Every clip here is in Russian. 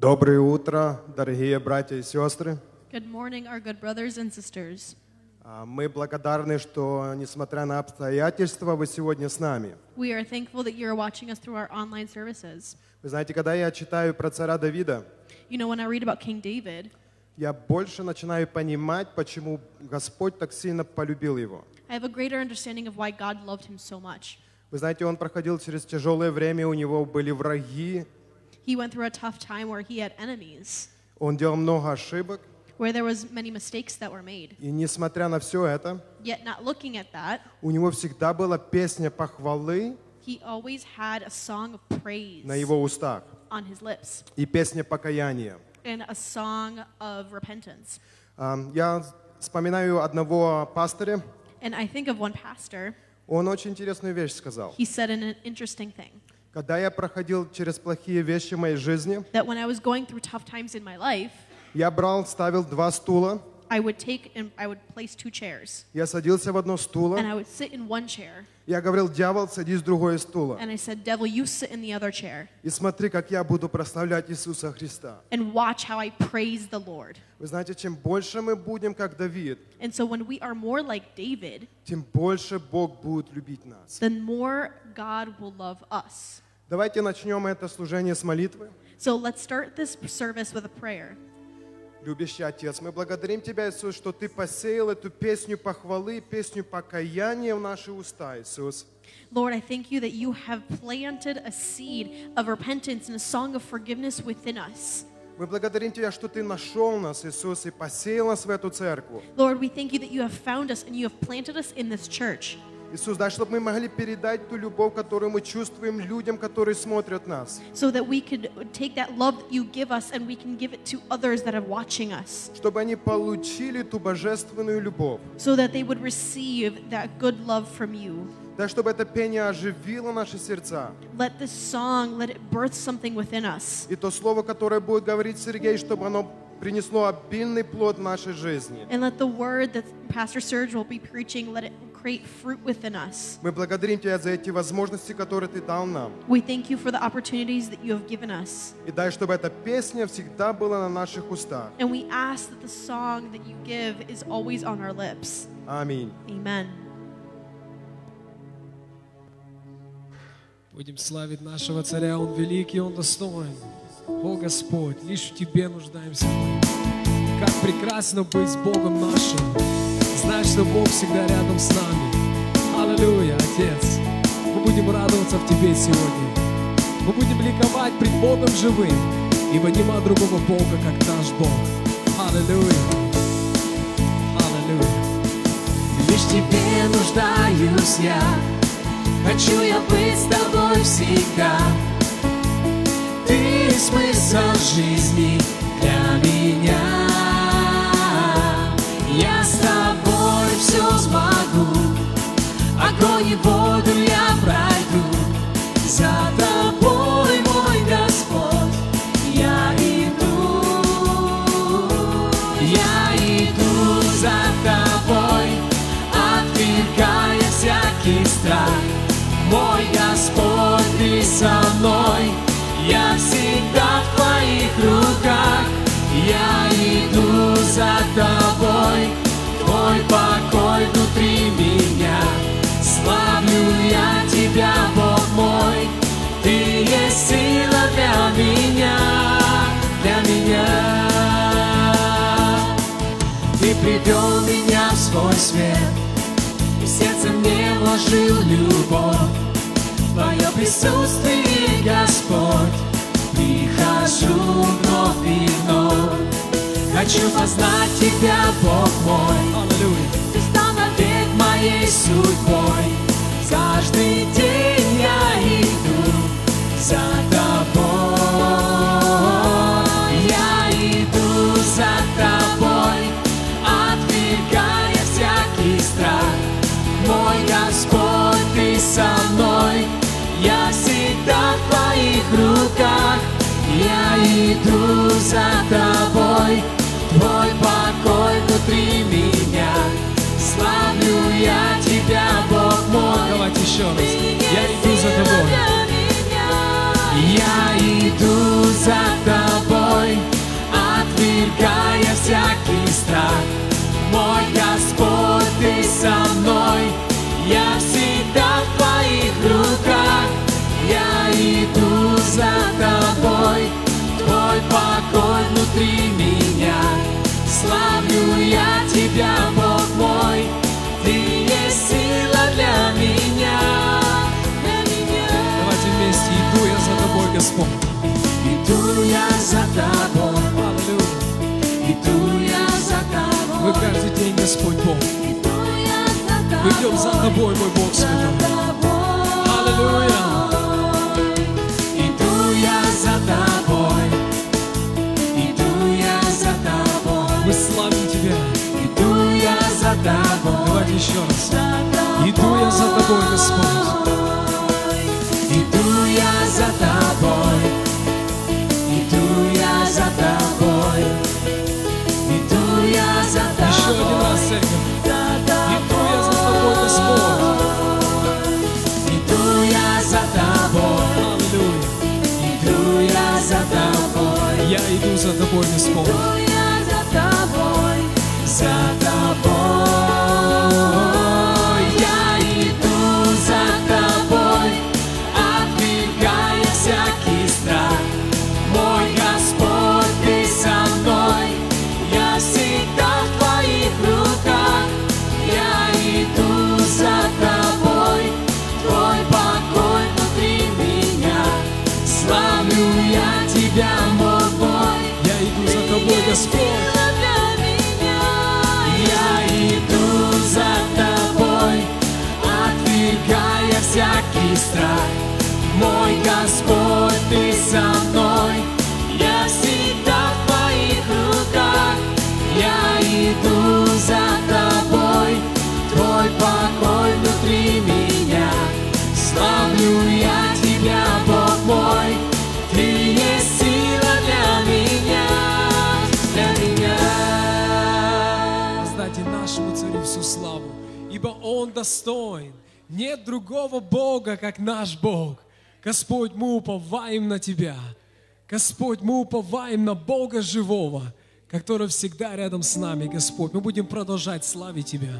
Доброе утро, дорогие братья и сестры. Good morning, our good brothers and sisters. А, Мы благодарны, что, несмотря на обстоятельства, вы сегодня с нами. We are thankful that you're watching us through our online services. Вы знаете, когда я читаю про царя Давида, You know, when I read about King David, я больше начинаю понимать, почему Господь так сильно полюбил его. I have a greater understanding of why God loved him so much. Вы знаете, он проходил через тяжелое время, у него были враги, He went through a tough time where he had enemies, он делал много ошибок, where there was many mistakes that were made. и несмотря на все это, Yet, not looking at that, у него всегда была песня похвалы he always had a song of praise на его устах on his lips и песня покаяния. and a song of repentance. А, Я вспоминаю одного пастыря, And I think of one pastor, он очень интересную вещь сказал. he said an interesting thing Когда я проходил через плохие вещи в моей жизни, that when I was going through tough times in my life, я брал, ставил два стула, I would take and I would place two chairs. я садился в одно And стуло, I would sit in one chair. я говорил, дьявол, садись в другое стуло. And I said, Devil, you sit in the other chair. И смотри, как я буду прославлять Иисуса Христа. And watch how I praise the Lord. Вы знаете, чем больше мы будем, как Давид, And so when we are more like David, тем больше Бог будет любить нас. then more God will love us. Давайте начнем это служение с молитвы. So let's start this service with a prayer. Любящий Отец, мы благодарим Тебя, Иисус, что Ты посеял эту песню похвалы, песню покаяния в наши уста, Иисус. Lord, I thank you that you have planted a seed of repentance and a song of forgiveness within us. Мы благодарим Тебя, что Ты нашел нас, Иисус, и посеял нас в эту церковь. Lord, we thank you that you have found us and you have planted us in this church. Иисус, дай, чтобы мы могли передать ту любовь, которую мы чувствуем людям, которые смотрят нас. so that we could take that love that you give us and we can give it to others that are watching us, Чтобы они получили ту божественную любовь. so that they would receive that good love from you. Дай, чтобы это пение оживило наши сердца. Let this song, let it birth something within us. И то слово, которое будет говорить Сергей, чтобы оно принесло обильный плод нашей жизни. And let the word that Pastor Serge will be preaching, let it create fruit within us. Мы благодарим Тебя за эти возможности, которые Ты дал нам. We thank you for the opportunities that you have given us. И дай, чтобы эта песня всегда была на наших устах. And we ask that the song that you give is always on our lips. Аминь. Amen. Будем славить нашего царя, Он великий, Он достоин. О Господь, лишь в Тебе нуждаемся. Как прекрасно быть с Богом нашим. Знать, что Бог всегда рядом с нами. Аллилуйя, Отец. Мы будем радоваться в Тебе сегодня. Мы будем ликовать пред Богом живым, ибо нема другого Бога, как наш Бог. Аллилуйя. Аллилуйя. Лишь тебе нуждаюсь я Хочу я быть с тобой всегда Ты смысл жизни для меня. Я с тобой все смогу Огонь и воду я пройду. За за тобой, твой покой внутри меня. Славлю я тебя, Бог мой, ты есть сила для меня, для меня. Ты привел меня в свой свет. И в сердце мне вложил любовь. Твое присутствие, Господь. Прихожу вновь и вновь Хочу познать Тебя, Бог мой. Аллилуйя. Ты стал навек моей судьбой. Каждый день я иду за тобой. Я иду за тобой Отвергая всякий страх. Мой Господь, ты со мной. Я всегда в твоих руках. Я иду за тобой внутри меня. Славлю я Тебя, Бог мой. Давайте еще раз. Я иду за Тобой. Я иду за Тобой, отвергая всякий страх. Мой Господь, Ты со мной, я всегда в Твоих руках. Я иду за Тобой, Твой покой внутри меня славлю я Тебя, Бог мой, Ты есть сила для меня, для меня. Давайте вместе, иду я за тобой, Господь. Иду я за Тобой, Аллилуйя. иду я за Мы Тобой, каждый день, Господь Бог. иду я за Тобой. Мы идем за тобой, мой Бог Святой. Еще раз. Иду я за тобой, Господь. Иду я за тобой, иду я за тобой, иду я за тобой. Еще один раз. Иду я за тобой, Господь. Иду я за тобой, Аллилуйя. иду я за тобой. Я иду за тобой, Господь. Господь, Ты со мной, я всегда в Твоих руках. Я иду за тобой, Твой покой внутри меня. Славлю я Тебя, Бог мой, Ты есть сила для меня, для меня. Воздайте нашему царю всю славу, ибо он достоин. Нет другого Бога, как наш Бог. Господь, мы уповаем на Тебя. Господь, мы уповаем на Бога живого, который всегда рядом с нами, Господь. Мы будем продолжать славить Тебя.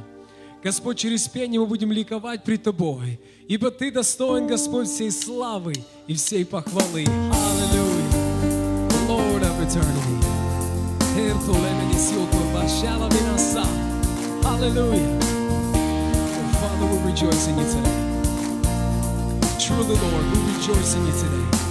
Господь, через пение мы будем ликовать пред Тобой, ибо Ты достоин, Господь, всей славы и всей похвалы. Аллилуйя. Lord of eternity. Hallelujah. Father, we rejoice in you today. Truly, Lord, we rejoice in you today.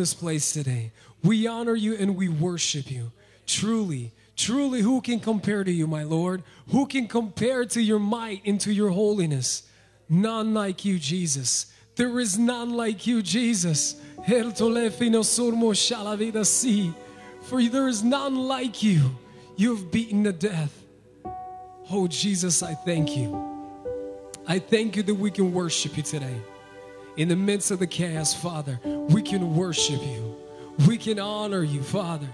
This place today. We honor you and we worship you. Truly, truly, who can compare to you, my Lord? Who can compare to your might and to your holiness? None like you, Jesus. There is none like you, Jesus. For there is none like you. You have beaten the death. Oh, Jesus, I thank you. I thank you that we can worship you today. In the midst of the chaos, Father, we can worship you. We can honor you, Father.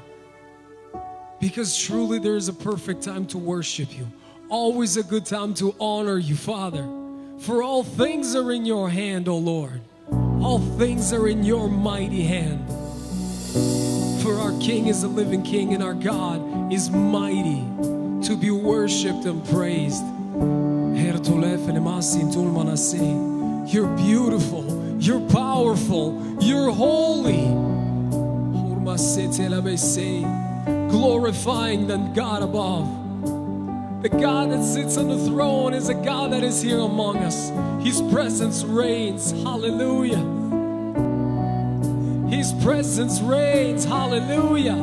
Because truly there is a perfect time to worship you. Always a good time to honor you, Father. For all things are in your hand, O Lord. All things are in your mighty hand. For our King is a living King and our God is mighty to be worshiped and praised. You're beautiful, you're powerful, you're holy. Glorifying the God above. The God that sits on the throne is a God that is here among us. His presence reigns. Hallelujah. His presence reigns. Hallelujah.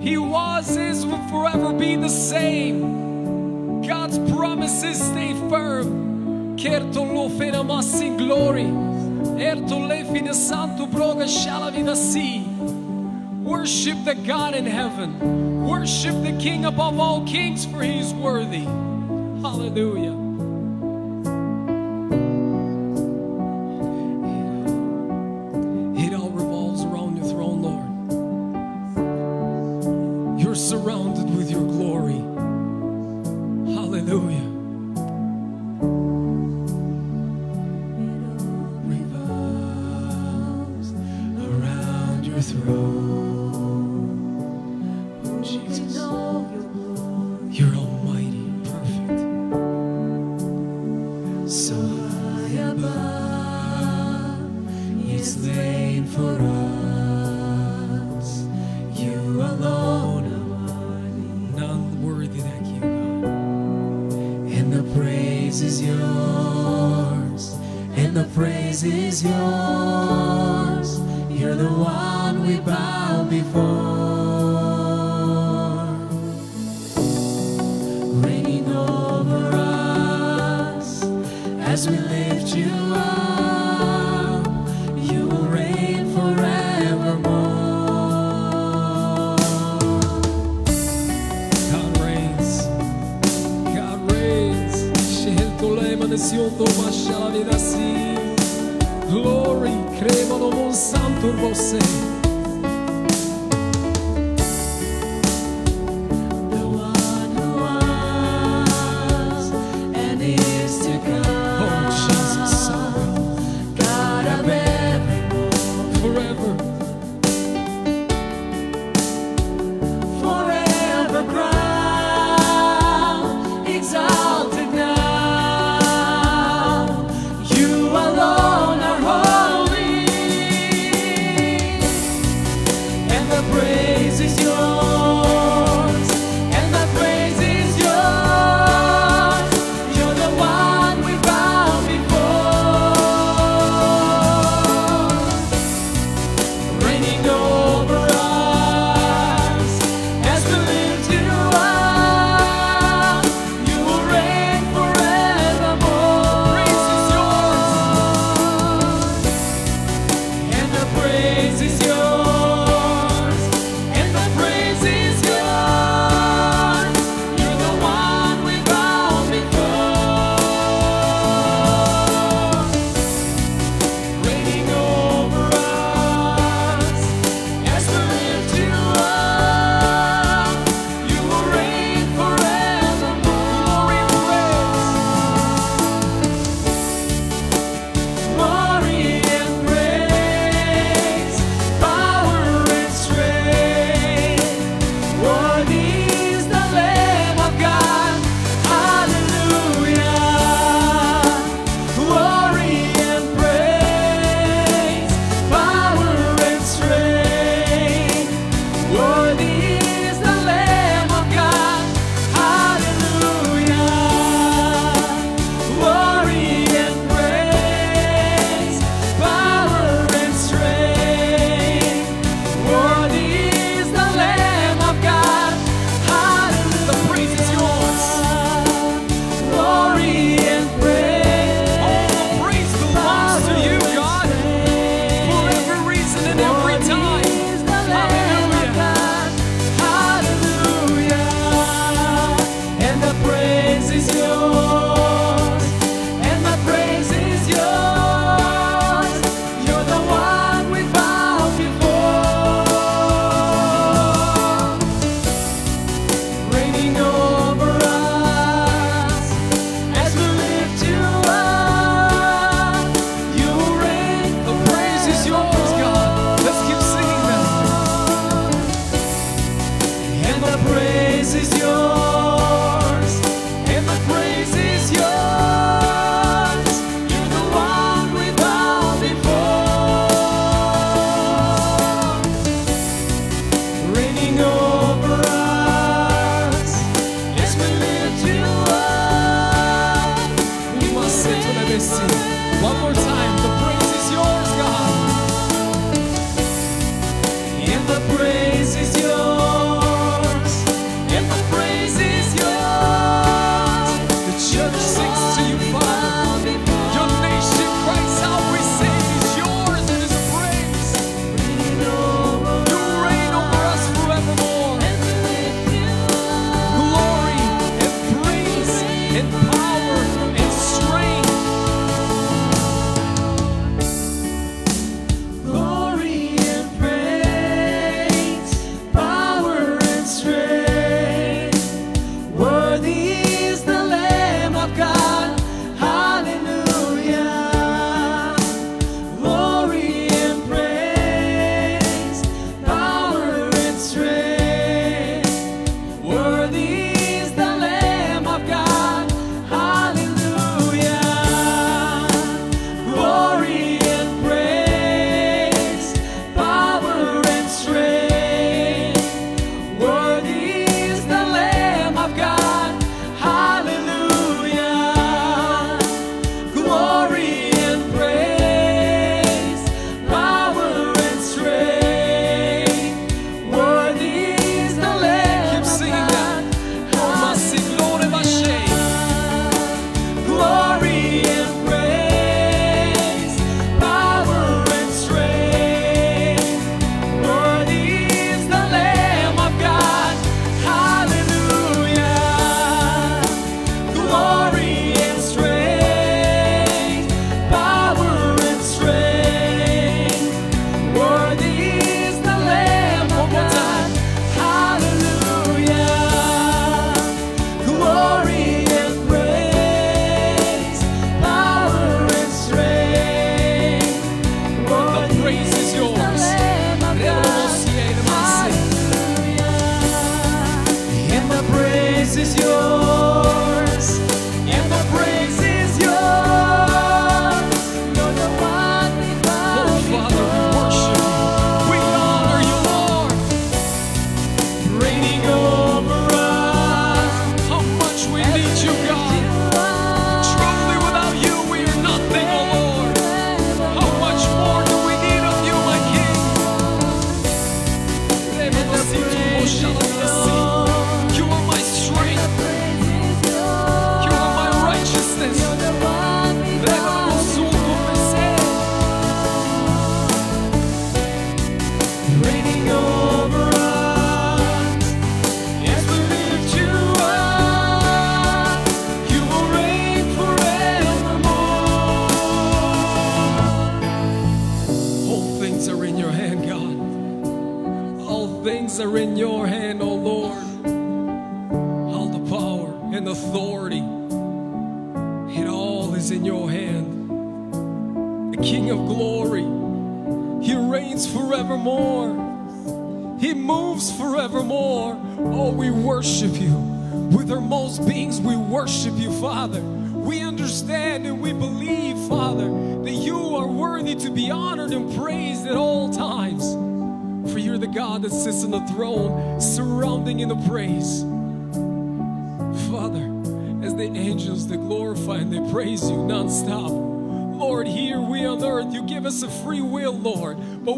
He was, is, will forever be the same. God's promises stay firm. Care to love in a mass in glory. Air to live in the Santo Broga shall be the sea. Worship the God in heaven. Worship the King above all kings, for he is worthy. Hallelujah.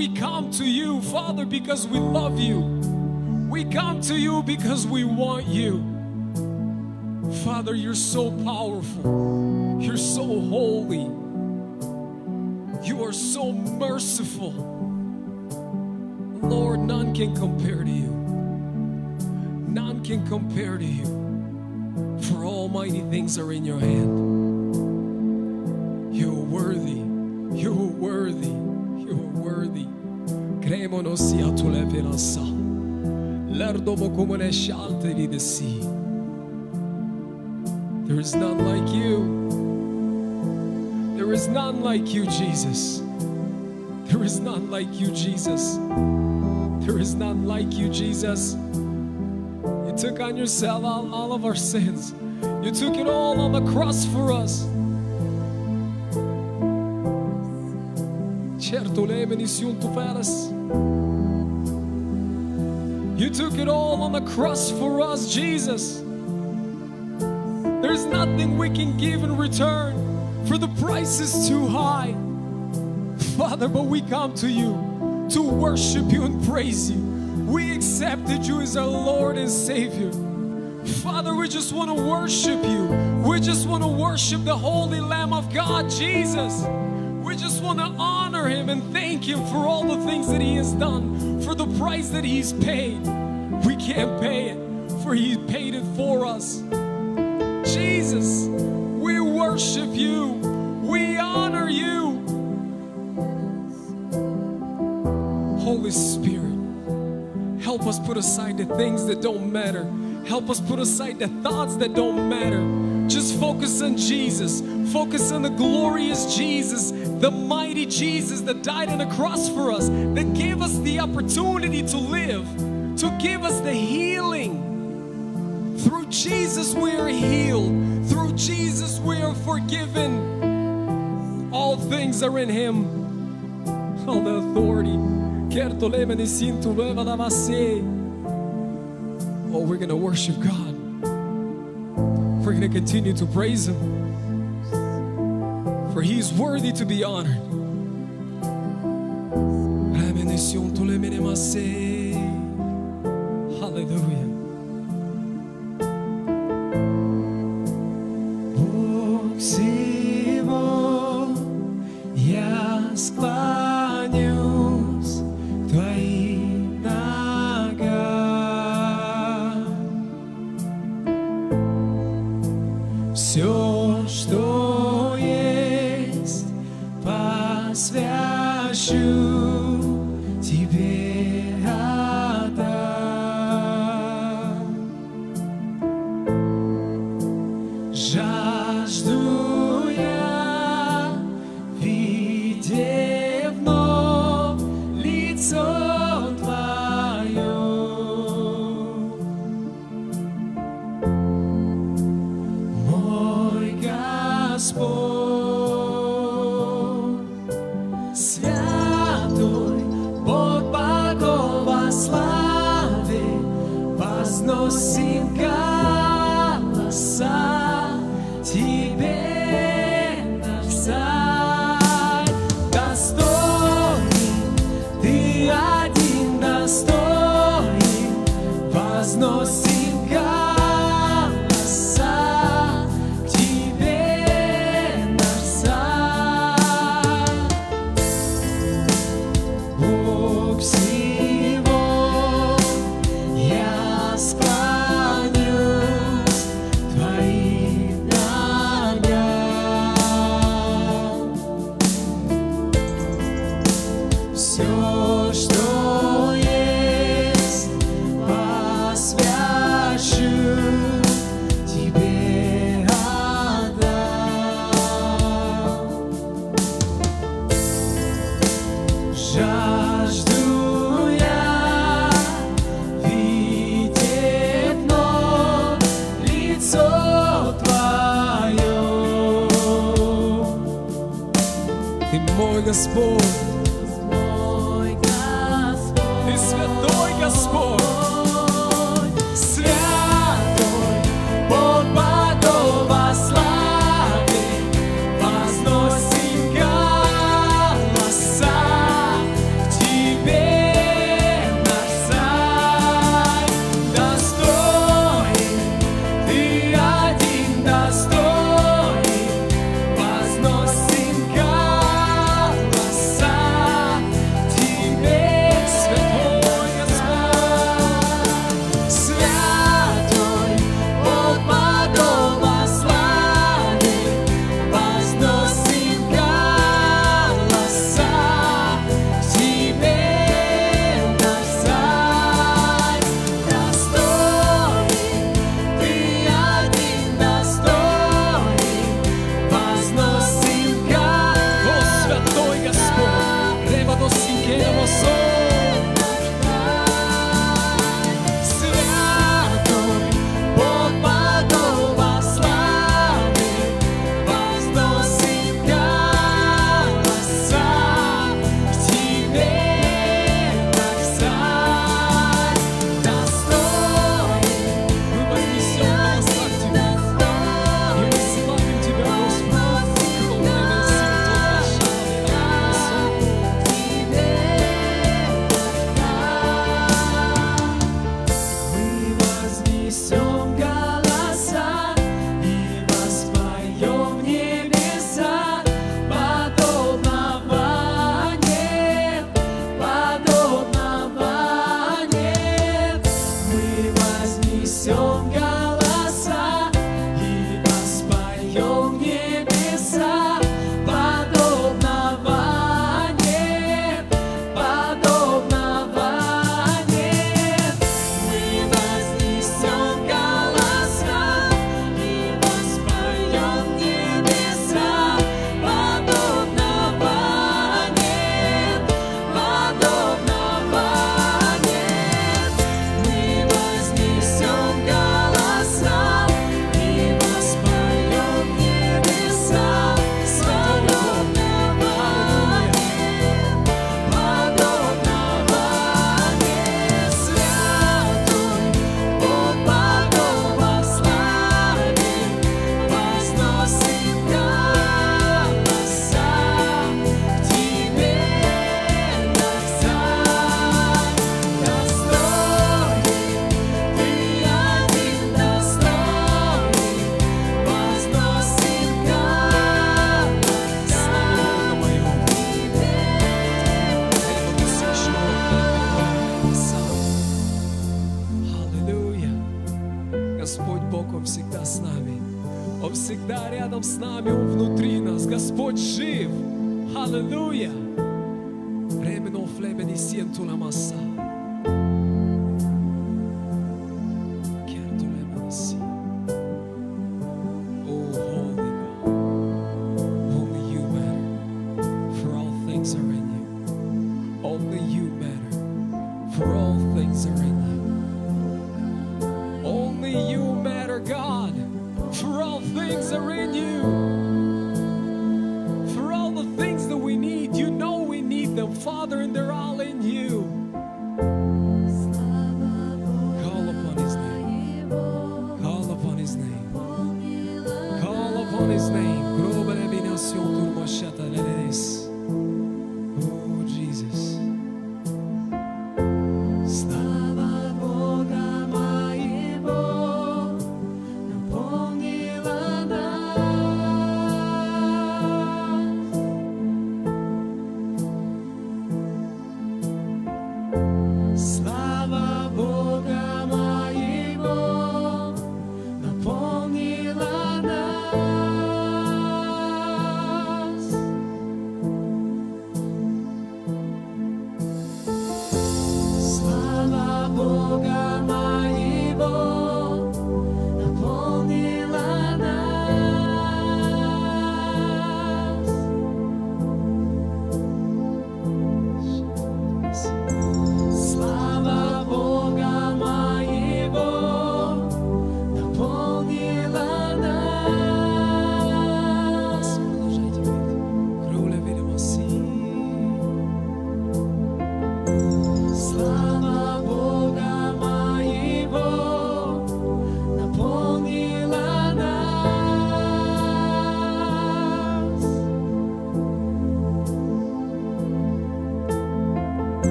we come to you, Father, because we love you. We come to you because we want you. Father, you're so powerful. You're so holy. You are so merciful. Lord, none can compare to you. None can compare to you. For almighty things are in your hand. There is none like you. There is none like you, Jesus. There is none like you, Jesus. There is none like you, Jesus. You took on yourself all, all of our sins. You took it all on the cross for us. Certo, feras. You took it all on the cross for us, Jesus. There's nothing we can give in return, for the price is too high. Father, but we come to you to worship you and praise you. We accepted you as our Lord and Savior. Father, we just want to worship you. We just want to worship the Holy Lamb of God, Jesus. We just want to honor him and thank him for all the things that he has done, price that he's paid. We can't pay it, for he paid it for us. Jesus, we worship you. We honor you. Holy Spirit, help us put aside the things that don't matter. Help us put aside the thoughts that don't matter. Just focus on Jesus. Focus on the glorious Jesus, the mighty Jesus that died on the cross for us, that gave us the opportunity to live, to give us the healing. Through Jesus, we are healed. Through Jesus, we are forgiven. All things are in Him. All the authority. Oh, we're going to worship God. We're going to continue to praise Him. For He is worthy to be honored.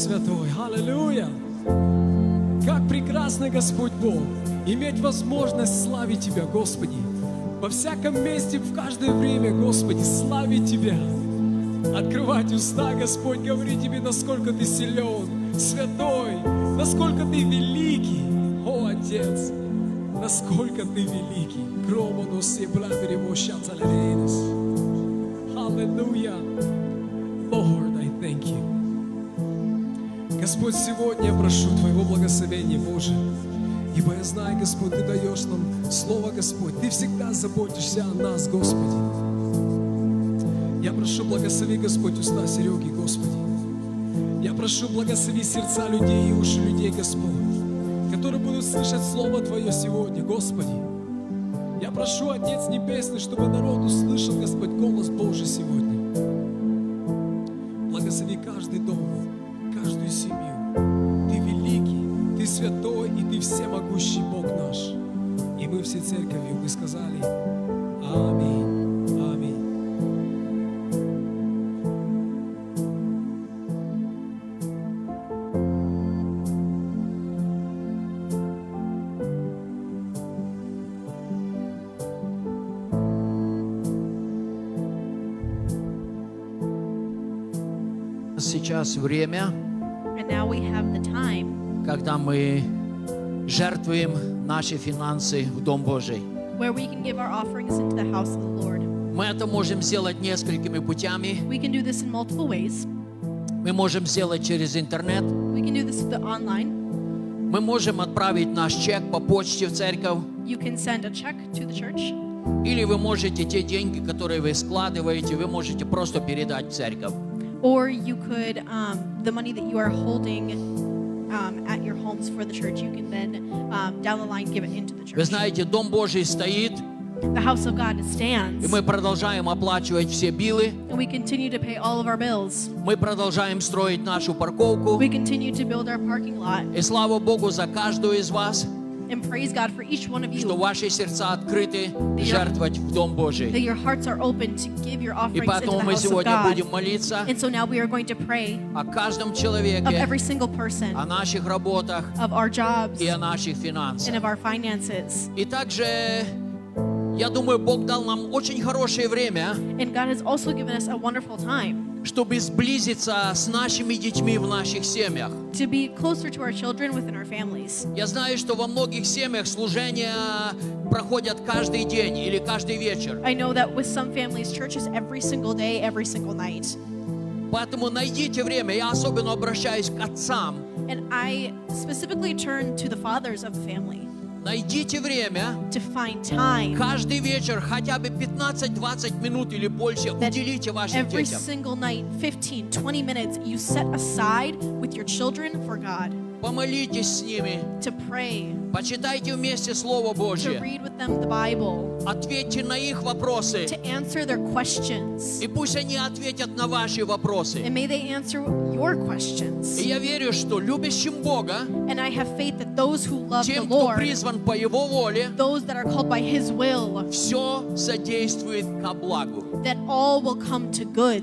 Святой. Аллилуйя! Как прекрасно, Господь Бог, иметь возможность славить Тебя, Господи. Во всяком месте, в каждое время, Господи, славить Тебя. Открывать уста, Господь, говорить Тебе, насколько Ты силен, святой, насколько Ты великий. О, Отец, насколько Ты великий. Громоду се бладерево шацалерейнес. Аллилуйя. Господь, сегодня я прошу Твоего благословения, Боже. Ибо я знаю, Господь, Ты даешь нам Слово, Господь. Ты всегда заботишься о нас, Господи. Я прошу, благослови, Господь, уста Сереги, Господи. Я прошу, благослови сердца людей и уши людей, Господь, которые будут слышать Слово Твое сегодня, Господи. Я прошу, Отец Небесный, чтобы народ услышал, Господь, голос Божий сегодня. Благослови каждый дом, каждую семью. И всемогущий Бог наш. И мы все церковью, мы сказали Аминь, Аминь. Сейчас время, And now we have the time когда мы жертвуем наши финансы в Дом Божий. where we can give our offerings into the house of the Lord. Мы это можем сделать несколькими путями. We can do this in multiple ways. Мы можем сделать через интернет. We can do this with the online. Мы можем отправить наш чек по почте в церковь. You can send a check to the church, Или вы можете те деньги, которые вы складываете, вы можете просто передать в церковь. or you could um, the money that you are holding at your homes for the church. You can then um, down the line give it into the Вы church. знаете, Дом Божий стоит, The house of God и stands, мы продолжаем оплачивать все билы. and we continue to pay all of our bills. Мы продолжаем строить нашу парковку. We continue to build our parking lot, И слава Богу за каждую из вас, and praise God for each one of что you ваши сердца открыты я- жертвовать в Дом that Божий. your hearts are open to give your И offerings into поэтому the мы house of сегодня God. будем молиться And so now we are going to pray о каждом of человеке, every single person, о наших работах of our jobs, и о наших and финансах. of our finances. И также, я думаю, Бог дал нам очень хорошее время, And God has also given us a wonderful time чтобы сблизиться с нашими детьми в наших семьях. to be closer to our children within our families. Я знаю, что во многих семьях служения проходят каждый день или каждый вечер. I know that with some families, churches every single day, every single night. Поэтому найдите время. Я особенно обращаюсь к отцам. And I specifically turn to the fathers of the family Найдите время. to find time Каждый вечер хотя бы 15-20 минут или больше that уделите вашим every детям. single night, 15, 20 minutes, you set aside with your children for God Помолитесь с ними. to pray, Почитайте вместе Слово to Божье. read with them the Bible, Ответьте на их вопросы. to answer their questions. И пусть они ответят на ваши вопросы. And may they answer your questions. И я верю, что любящим Бога, And I have faith that those who love the тем, кто призван по Его воле, those that are called by His will, все содействует ко благу. that all will come to good.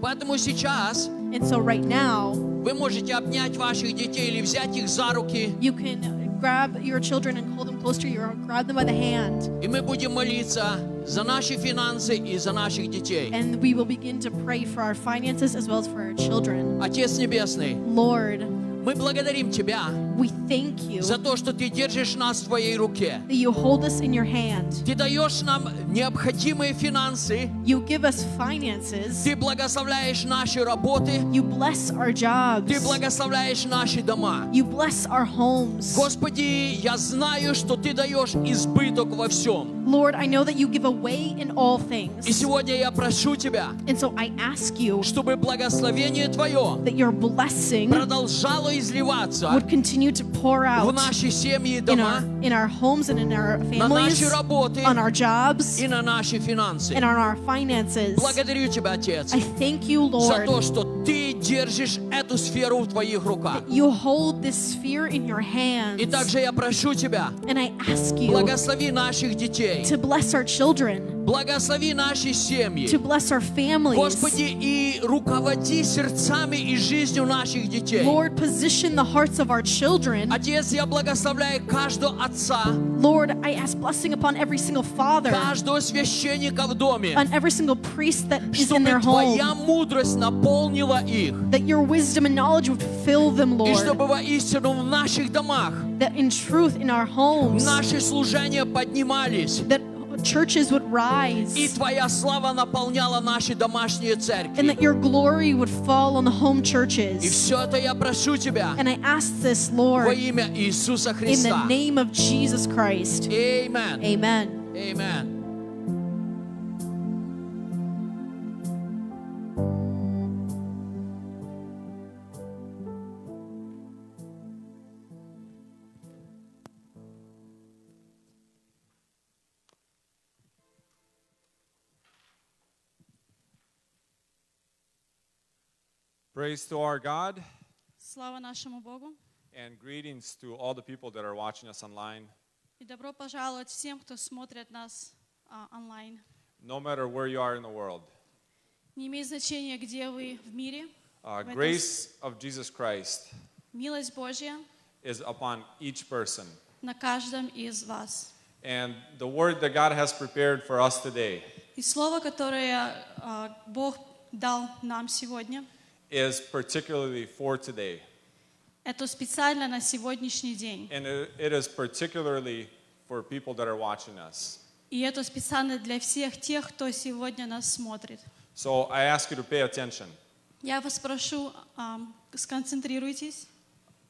Поэтому сейчас And so, right now, вы можете обнять ваших детей или взять их за руки, you can grab your children and hold them close to you, or grab them by the hand, и мы будем молиться за наши финансы и за наших детей. and we will begin to pray for our finances as well as for our children. Отец Небесный, Lord, мы благодарим Тебя we thank you за то, что Ты держишь нас в Твоей руке. that you hold us in your hand. Ты даешь нам необходимые финансы, You give us finances. Ты благословляешь наши работы, You bless our jobs. Ты благословляешь наши дома. You bless our homes. Господи, я знаю, что Ты даешь избыток во всем. Lord, I know that you give away in all И things. сегодня я прошу Тебя, And so I ask you чтобы благословение Твое that your blessing продолжало изливаться would continue continue to pour в out наши семьи и in дома, our, in our homes and in our на families, наши работы on our jobs, и на наши финансы. and on our finances. Благодарю Тебя, Отец, I thank you, за Lord. то, что Ты держишь эту сферу в Твоих руках. You hold this sphere in your hands. И также я прошу Тебя, And I ask you благослови наших детей, to bless our children, Благослови наши семьи. to bless our families. Господи, и руководи сердцами и жизнью наших детей. Lord, position the hearts of our children. Отец, я благословляю каждого отца, Lord, I ask blessing upon every single father, каждого священника в доме, on every single priest that is in чтобы their Твоя home, мудрость наполнила их. that your wisdom and knowledge would fill them, И чтобы Lord, воистину в наших домах that in truth in our homes, наши служения поднимались, that churches would rise, и Твоя слава наполняла наши домашние and церкви. that your glory would fall on the home И churches. все это я прошу Тебя And I ask this, во Lord, имя Иисуса in the Христа. name of Jesus Christ. Amen. Amen. Amen. Praise to our God Слава нашему Богу and greetings to all the people that are watching us online. и добро пожаловать всем, кто смотрит нас а, онлайн. No matter where you are in the world, Не имеет значения, где вы в мире, uh, в этом grace of Jesus Christ милость Божья is upon each person. на каждом из вас. And the word that God has prepared for us today И слово, которое а, Бог дал нам сегодня, is particularly for today. это специально на сегодняшний день. And it, it is particularly for people that are watching us. И это специально для всех тех, кто сегодня нас смотрит. So I ask you to pay attention. Я вас прошу, ам, сконцентрируйтесь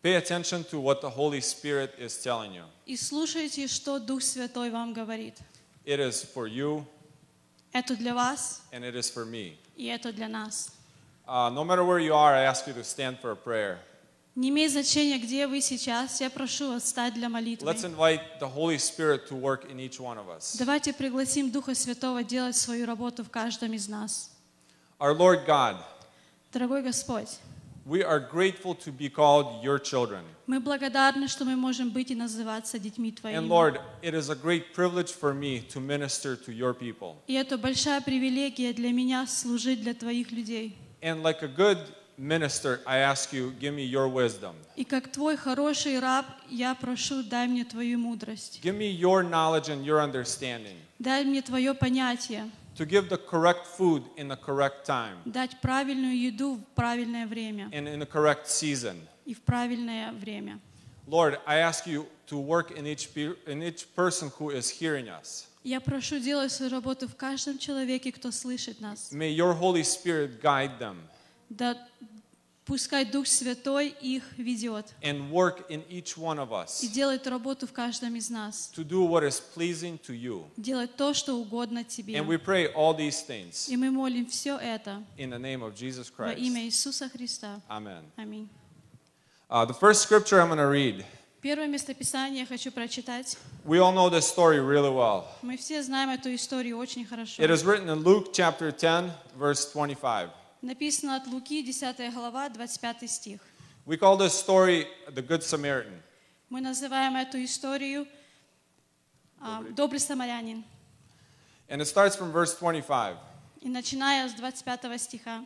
Pay attention to what the Holy Spirit is telling you. и слушайте, что Дух Святой вам говорит. It is for you Это для вас, and it is for me. и это для нас. Uh, no matter where you are, I ask you to stand for a prayer. Не имеет значения, где вы сейчас, я прошу вас стать для молитвы. Let's invite the Holy Spirit to work in each one of us. Давайте пригласим Духа Святого делать свою работу в каждом из нас. Our Lord God, Дорогой Господь, we are grateful to be called your children. мы благодарны, что мы можем быть и называться детьми And Твоими. Lord, it is a great privilege for me to minister to your people. И это большая привилегия для меня служить для Твоих людей. And like a good minister, I ask you, give me your wisdom. И как Твой хороший раб, я прошу, дай мне Твою мудрость. Give me your knowledge and your understanding Дай мне Твое понятие, to give the correct food in the correct time дать правильную еду в правильное время and in the correct season. и в правильное время. Lord, I ask you to work in each, pe- in each person who is hearing us. Я прошу делать свою работу в каждом человеке, кто слышит нас. May your Holy Spirit guide them Да пускай Дух Святой их ведет and work in each one of и us делает работу в каждом из нас. to do what is pleasing to you. Делать то, что угодно Тебе. And we pray all these things И мы молим все это in the name of Jesus во Christ. имя Иисуса Христа. Amen. Аминь. Uh, the first scripture I'm going to read, Первое местописание я хочу прочитать. we all know this story really well. Мы все знаем эту историю очень хорошо. It is written in Luke chapter 10, verse 25. Написано от Луки, 10 глава, 25 стих. We call this story the Good Samaritan. Мы называем эту историю а, «Добрый самарянин». And it starts from verse 25. И начиная с 25 стиха.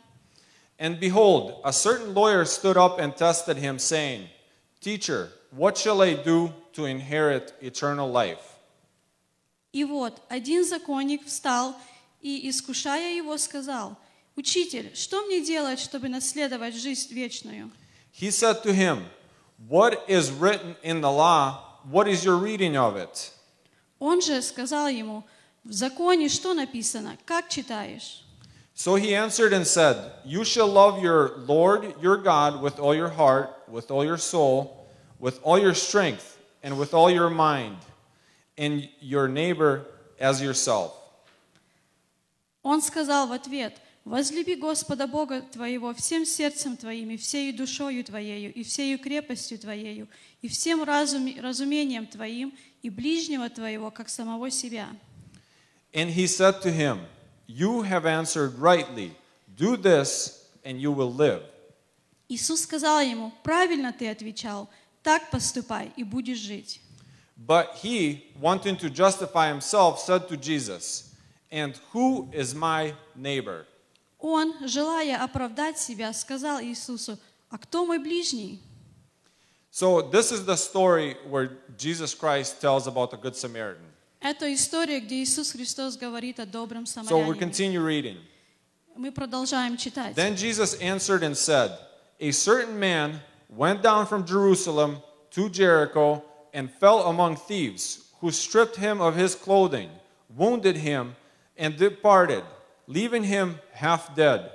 And behold, a certain lawyer stood up and tested him, saying, Teacher, what shall I do to inherit eternal life? И вот, один законник встал и, искушая его, сказал, «Учитель, что мне делать, чтобы наследовать жизнь вечную?» He said to him, What is written in the law? What is your reading of it? Он же сказал ему, «В законе что написано? Как читаешь?» So he answered and said, You shall love your Lord your God with all your heart, with all your soul, with all your strength, and with all your mind, and your neighbor as yourself. Он сказал в ответ, возлюби Господа Бога твоего всем сердцем твоим, и всею душою твоею, и всею крепостью твоею, и всем разуме- разумением твоим, и ближнего твоего, как самого себя». And he said to him, You have answered rightly. Do this, and you will live. Иисус сказал ему, «Правильно ты отвечал, так поступай, и будешь жить». But he, wanting to justify himself, said to Jesus, And who is my neighbor? Он, желая оправдать себя, сказал Иисусу, «А кто мой ближний?» So, this is the story where Jesus Christ tells about the Good Samaritan. Это история, где Иисус Христос говорит о добром So, we самарянине. continue reading. Мы продолжаем читать. Then Jesus answered and said, A certain man went down from Jerusalem to Jericho and fell among thieves, who stripped him of his clothing, wounded him, and departed, leaving him half dead.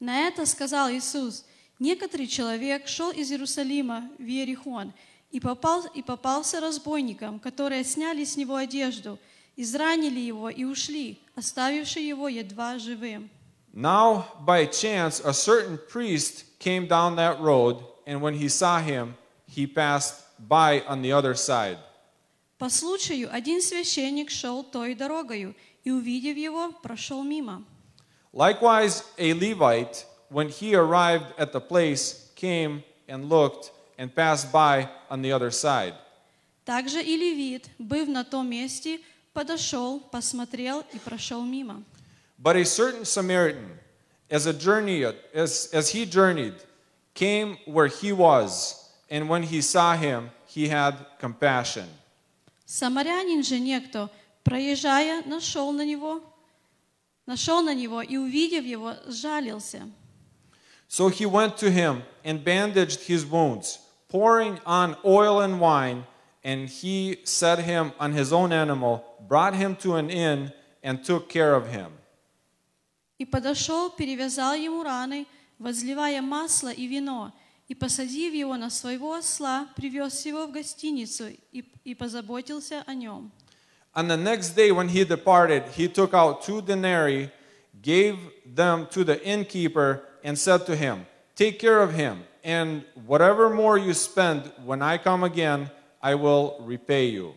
На это сказал Иисус, некоторый человек шел из Иерусалима в Иерихон и, попал, и попался разбойникам, которые сняли с него одежду, изранили его и ушли, оставивши его едва живым. Now, by chance, a certain priest came down that road, and when he saw him, he passed by on the other side. По случаю один священник шел той дорогою и, увидев его, прошел мимо. Likewise, a Levite, when he arrived at the place, came and looked and passed by on the other side. Также и левит, быв на том месте, подошел, посмотрел и прошел мимо. But a certain Samaritan, as a journey, as, as he journeyed, came where he was, and when he saw him, he had compassion. Самарянин же некто, проезжая, нашел на него, нашел на него и, увидев его, сжалился. So he went to him and bandaged his wounds, pouring on oil and wine, and he set him on his own animal, brought him to an inn, and took care of him. И подошел, перевязал ему раны, возливая масло и вино, и, посадив его на своего осла, привез его в гостиницу и, и позаботился о нем. On the next day, when he departed, he took out two denarii, gave them to the innkeeper, and said to him, Take care of him, and whatever more you spend, when I come again, I will repay you.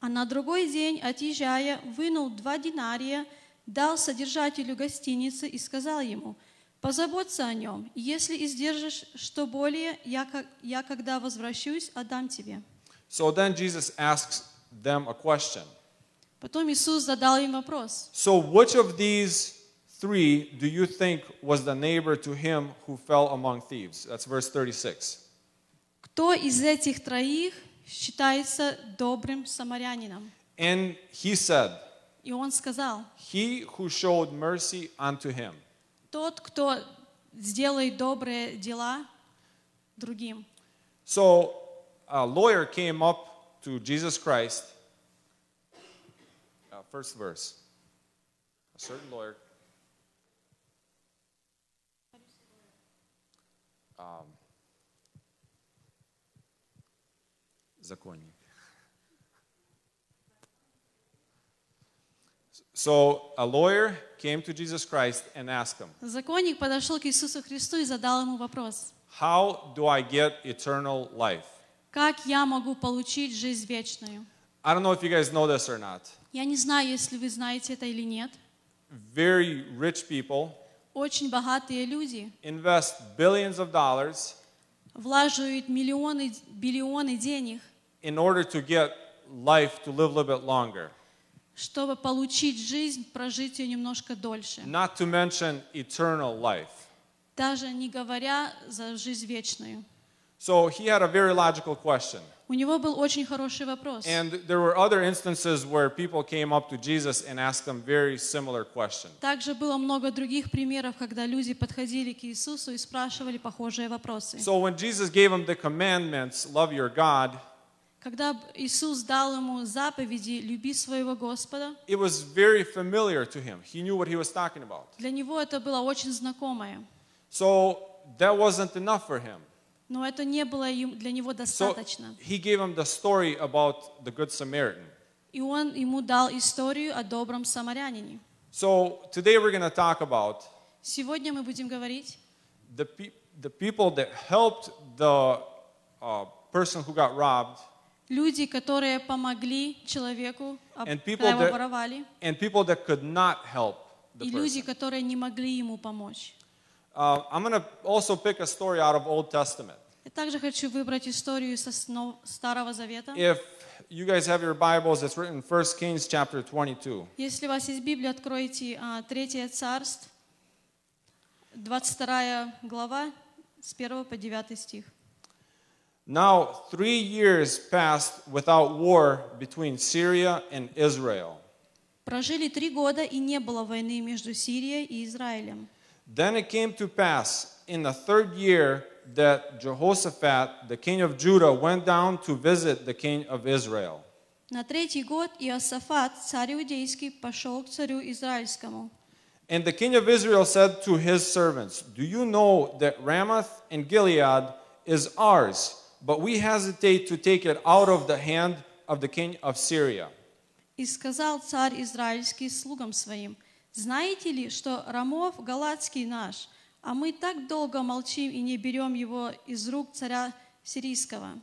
А на другой день, отъезжая, вынул два динария, дал содержателю гостиницы и сказал ему, «Позаботься о нем, если издержишь что более, я, я когда возвращусь, отдам тебе». So then Jesus asks them a question. Потом Иисус задал им вопрос. So, which of these three do you think was the neighbor to him who fell among thieves? That's verse 36. Кто из этих троих считается добрым самарянином? And he said, И он сказал, He who showed mercy unto him. Тот, кто сделает добрые дела другим. So, a lawyer came up to Jesus Christ. Uh, first verse. A certain lawyer. Um, законник. So, a lawyer came to Jesus Christ and asked him, Законник подошел к Иисусу Христу и задал ему вопрос. How do I get eternal life? Как я могу получить жизнь вечную? I don't know if you guys know this or not. Я не знаю, если вы знаете это или нет. Very rich people Очень богатые люди invest billions of dollars влаживают миллионы, биллионы денег, in order to get life to live a little bit longer. Чтобы получить жизнь, прожить ее немножко дольше. Not to mention eternal life. Даже не говоря за жизнь вечную. So he had a very logical question. У него был очень хороший вопрос. And there were other instances where people came up to Jesus and asked him very similar question. Также было много других примеров, когда люди подходили к Иисусу и спрашивали похожие вопросы. So when Jesus gave him the commandments, love your God, Когда Иисус дал ему заповеди «люби своего Господа», it was very familiar to him. He knew what he was talking about. для него это было очень знакомое. So that wasn't enough for him. Но это не было для него So достаточно. he gave him the story about the Good Samaritan. И он ему дал историю о добром самарянине. So today we're going to talk about Сегодня мы будем говорить the, pe- the people that helped the uh, person who got robbed люди, которые помогли человеку, And people его that- воровали, and people that could not help the и люди, person. которые не могли ему помочь. Uh, I'm going to also pick a story out of Old Testament. Я также хочу выбрать историю со Старого Завета. If you guys have your Bibles, it's written in 1 Kings chapter 22. Если у вас есть Библия, откройте а, Третье Царств, 22 глава, с 1 по 9 стих. Now, three years passed without war between Syria and Israel. Прожили три года, и не было войны между Сирией и Израилем. Then it came to pass in the third year that Jehoshaphat, the king of Judah, went down to visit the king of Israel. На третий год Иосафат, царь иудейский, пошел к царю израильскому. And the king of Israel said to his servants, Do you know that Ramoth and Gilead is ours, but we hesitate to take it out of the hand of the king of Syria? И сказал царь израильский слугам своим, «Знаете ли, что Рамов Галатский наш, а мы так долго молчим и не берем его из рук царя сирийского?»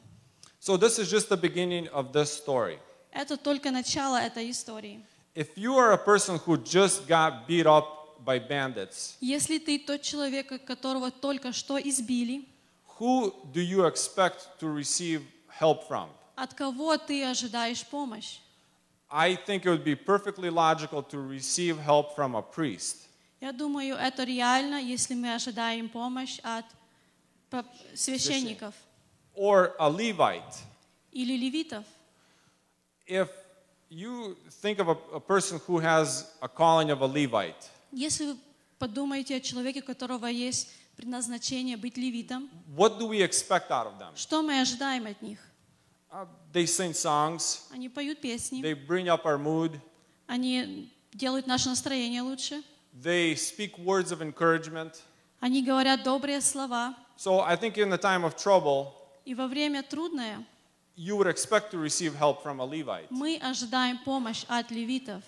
So, this is just the beginning of this story. Это только начало этой истории. If you are a person who just got beat up by bandits, Если ты тот человек, которого только что избили, who do you expect to receive help from? от кого ты ожидаешь помощь? I think it would be perfectly logical to receive help from a priest. Я думаю, это реально, если мы ожидаем помощь от п- священников or a Levite. или левитов. If you think of a, a person who has a calling of a Levite, Если вы подумаете о человеке, у которого есть предназначение быть левитом, what do we expect out of them? что мы ожидаем от них? Uh, they sing songs, Они поют песни, they bring up our mood, они делают наше настроение лучше, they speak words of encouragement. они говорят добрые слова. So I think in the time of trouble, И во время трудное you would expect to receive help from a Levite. мы ожидаем помощь от левитов.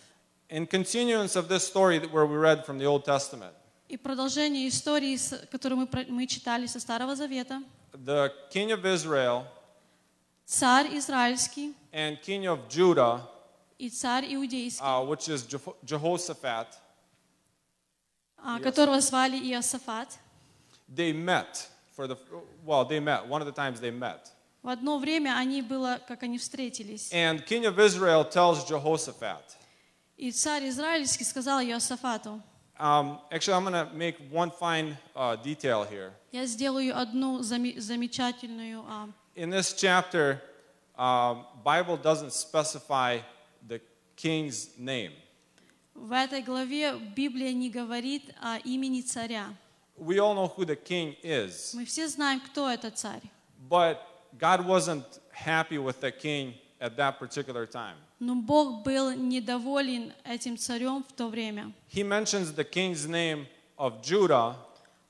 In continuance of this story that where we read from the Old Testament, И продолжение истории, которую мы, мы читали со Старого Завета, the king of Israel царь израильский and king of Judah, и царь иудейский, uh, which is Jeho- Jehoshaphat, а, которого звали Иосафат, they met for the well, they met. One of the times they met. в одно время они было, как они встретились. And king of Israel tells Jehoshaphat, И царь израильский сказал Иосафату, um, actually, I'm going to make one fine uh, detail here. я сделаю одну заме- замечательную... а, In this chapter, um, Bible doesn't specify the king's name. В этой главе Библия не говорит о имени царя. We all know who the king is, Мы все знаем, кто это царь. but God wasn't happy with the king at that particular time. Но Бог был недоволен этим царем в то время. He mentions the king's name of Judah,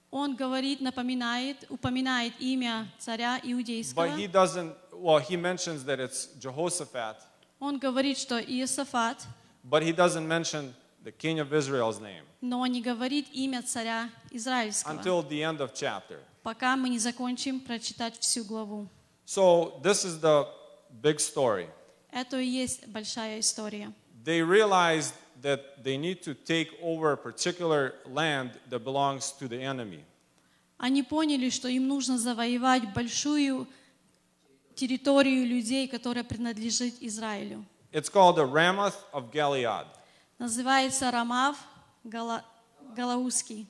Он говорит, напоминает, упоминает имя царя иудейского. but he doesn't, well, he mentions that it's Jehoshaphat, Он говорит, что Иосафат, but he doesn't mention the king of Israel's name но не говорит имя царя израильского, until the end of chapter. пока мы не закончим прочитать всю главу. So this is the big story. Это и есть большая история. They realized that they need to take over a particular land that belongs to the enemy. Они поняли, что им нужно завоевать большую территорию людей, которая принадлежит Израилю. It's called the Ramoth of Gilead. Называется Рамав Гала... Галаузский.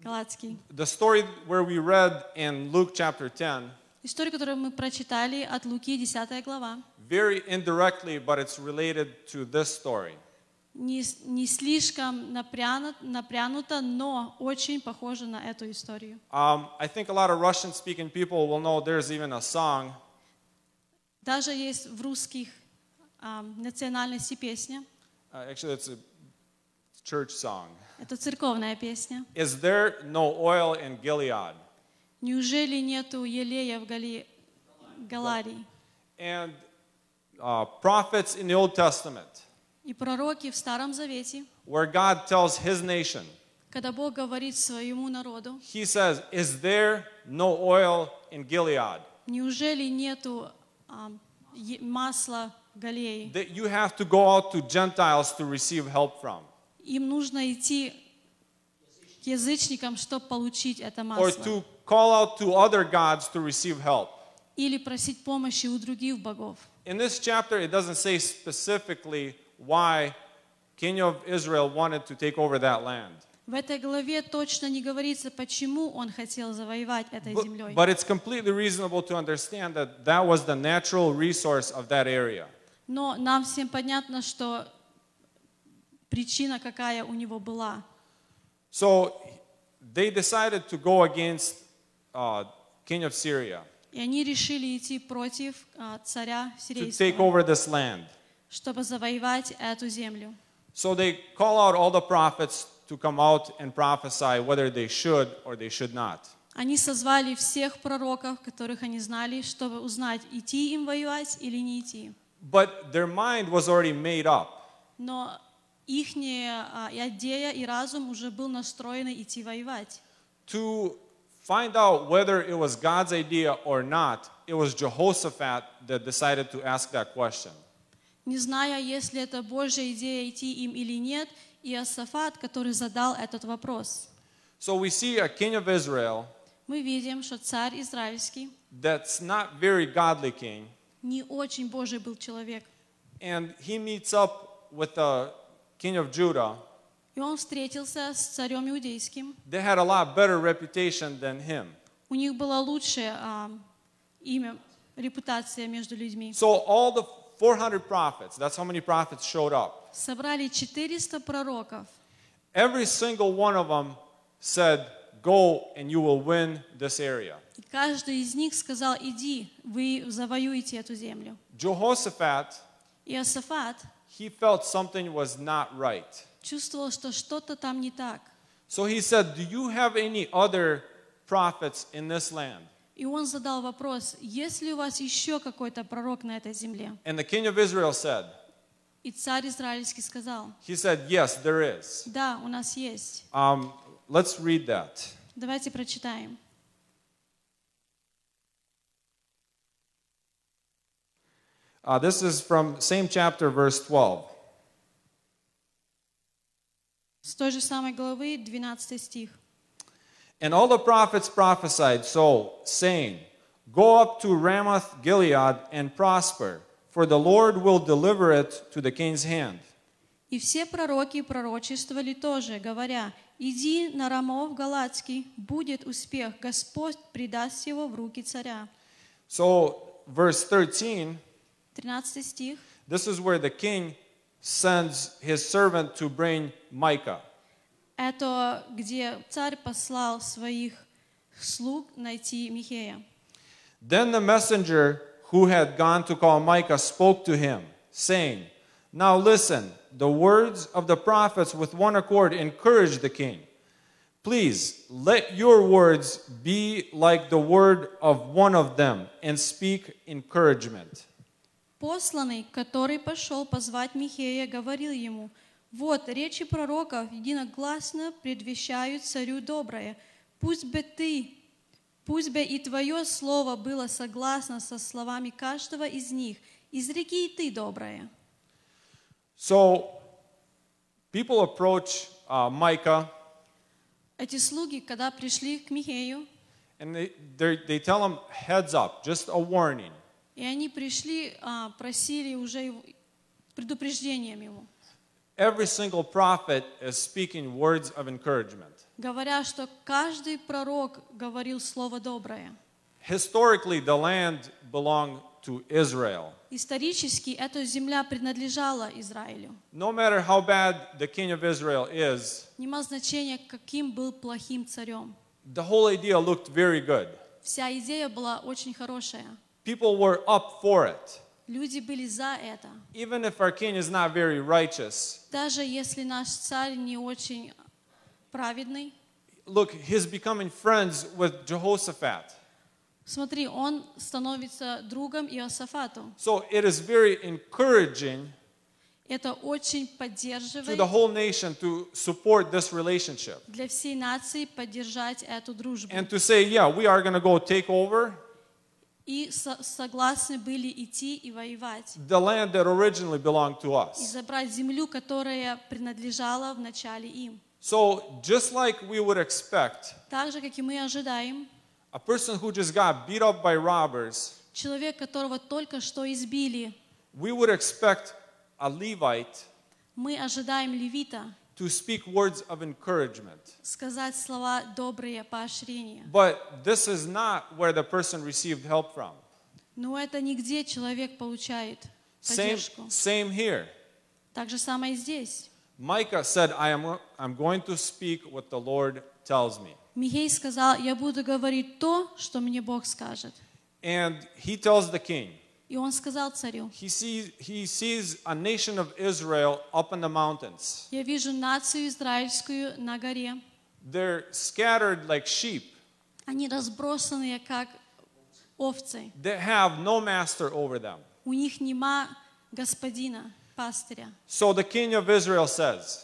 Галатский. The story where we read in Luke chapter 10, Историю, которую мы прочитали от Луки, 10 глава, very indirectly, but it's related to this story. не, не слишком напрянут, напрянуто, но очень похоже на эту историю. Um, I think a lot of Russian speaking people will know there's even a song. Даже есть в русских ам, национальности песня. Uh, actually, it's a church song. Это церковная песня. Is there no oil in Gilead? Неужели нету елея в Гали... Галарии? And uh, prophets in the Old Testament И пророки в Старом Завете, where God tells his nation, когда Бог говорит своему народу, He says, Is there no oil in Gilead? неужели нету а, масла в Галеи? That you have to go out to Gentiles to receive help from. Им нужно идти к язычникам, чтобы получить это Or масло. to call out to other gods to receive help. Или просить помощи у других богов. In this chapter, it doesn't say specifically why King of Israel wanted to take over that land. В этой главе точно не говорится, почему он хотел завоевать этой But, землей. but it's completely reasonable to understand that that was the natural resource of that area. Но нам всем понятно, что причина какая у него была. So they decided to go against uh, King of Syria И они решили идти против а, царя to take сирийского, over this land. чтобы завоевать эту землю. So they call out all the prophets to come out and prophesy whether they should or they should not. Они созвали всех пророков, которых они знали, чтобы узнать, идти им воевать или не идти. But their mind was already made up. Но их идея и разум уже был настроен идти воевать. To find out whether it was God's idea or not, it was Jehoshaphat that decided to ask that question. Не зная, если это Божья идея идти им или нет, Иосафат, который задал этот вопрос. So we see a king of Israel Мы видим, что царь израильский that's not very godly king, не очень Божий был человек. and he meets up with the king of Judah И он встретился с царем иудейским. they had a lot better reputation than him. У них было лучшее а, имя, репутация между людьми. So all the 400 prophets, that's how many prophets showed up. Собрали 400 пророков. Every single one of them said, Go and you will win this area. И каждый из них сказал, иди, вы завоюете эту землю. Jehoshaphat, Иосафат he felt something was not right. чувствовал, что что-то там не так. So he said, Do you have any other prophets in this land? И он задал вопрос, есть ли у вас еще какой-то пророк на этой земле? And the king of Israel said, И царь израильский сказал, He said, Yes, there is. да, у нас есть. Um, let's read that. Давайте прочитаем. Uh, this is from same chapter, verse 12. С той же самой главы, 12 стих. And all the prophets prophesied so, saying, Go up to Ramoth Gilead and prosper, for the Lord will deliver it to the king's hand. И все пророки пророчествовали тоже, говоря, «Иди на Рамов Галатский, будет успех, Господь предаст его в руки царя». So, verse 13, 13 стих. this is where the king sends his servant to bring Micah. Это где царь послал своих слуг найти Михея. Then the messenger who had gone to call Micah spoke to him, saying, Now listen, the words of the prophets with one accord encourage the king. Please let your words be like the word of one of them and speak encouragement. Посланный, который пошел позвать Михея, говорил ему, «Вот речи пророков единогласно предвещают царю доброе. Пусть бы ты, пусть бы и твое слово было согласно со словами каждого из них. Изреки и ты доброе». So people approach uh, Micah Эти слуги, когда пришли к Михею, and they, they, they tell him, heads up, just a warning. И они пришли, а, просили уже предупреждением ему, Every single prophet is speaking words of encouragement. говоря, что каждый пророк говорил слово доброе. Historically, the land belonged to Israel. Исторически эта земля принадлежала Израилю. No matter how bad the king of Israel is, Нема значения, каким был плохим царем. the whole idea looked very good. Вся идея была очень хорошая. People were up for it. Люди были за это. Even if our king is not very righteous, Даже если наш царь не очень праведный, look, he's becoming friends with Jehoshaphat. смотри, он становится другом Иосафату. So it is very encouraging Это очень to поддерживает the whole nation to support this relationship для всей нации поддержать эту дружбу. and to say, yeah, we are going to go take over И со- согласны были идти и воевать. the land that originally belonged to И забрать землю, которая принадлежала вначале им. So, just like we would expect Так же, как и мы ожидаем, a person who just got beat up by robbers, человек, которого только что избили, we would expect a Levite мы ожидаем левита to speak words of encouragement. сказать слова добрые, поощрения. But this is not where the person received help from. Но это нигде человек получает Same, поддержку. same here. Так же самое и здесь. Micah said, I am I'm going to speak what the Lord tells me. Михей сказал, я буду говорить то, что мне Бог скажет. And he tells the king, И он сказал царю, he sees, he sees a nation of Israel up in the mountains. я вижу нацию израильскую на горе. They're scattered like sheep Они разбросанные, как овцы. that have no master over them. У них нема господина, пастыря. So the king of Israel says,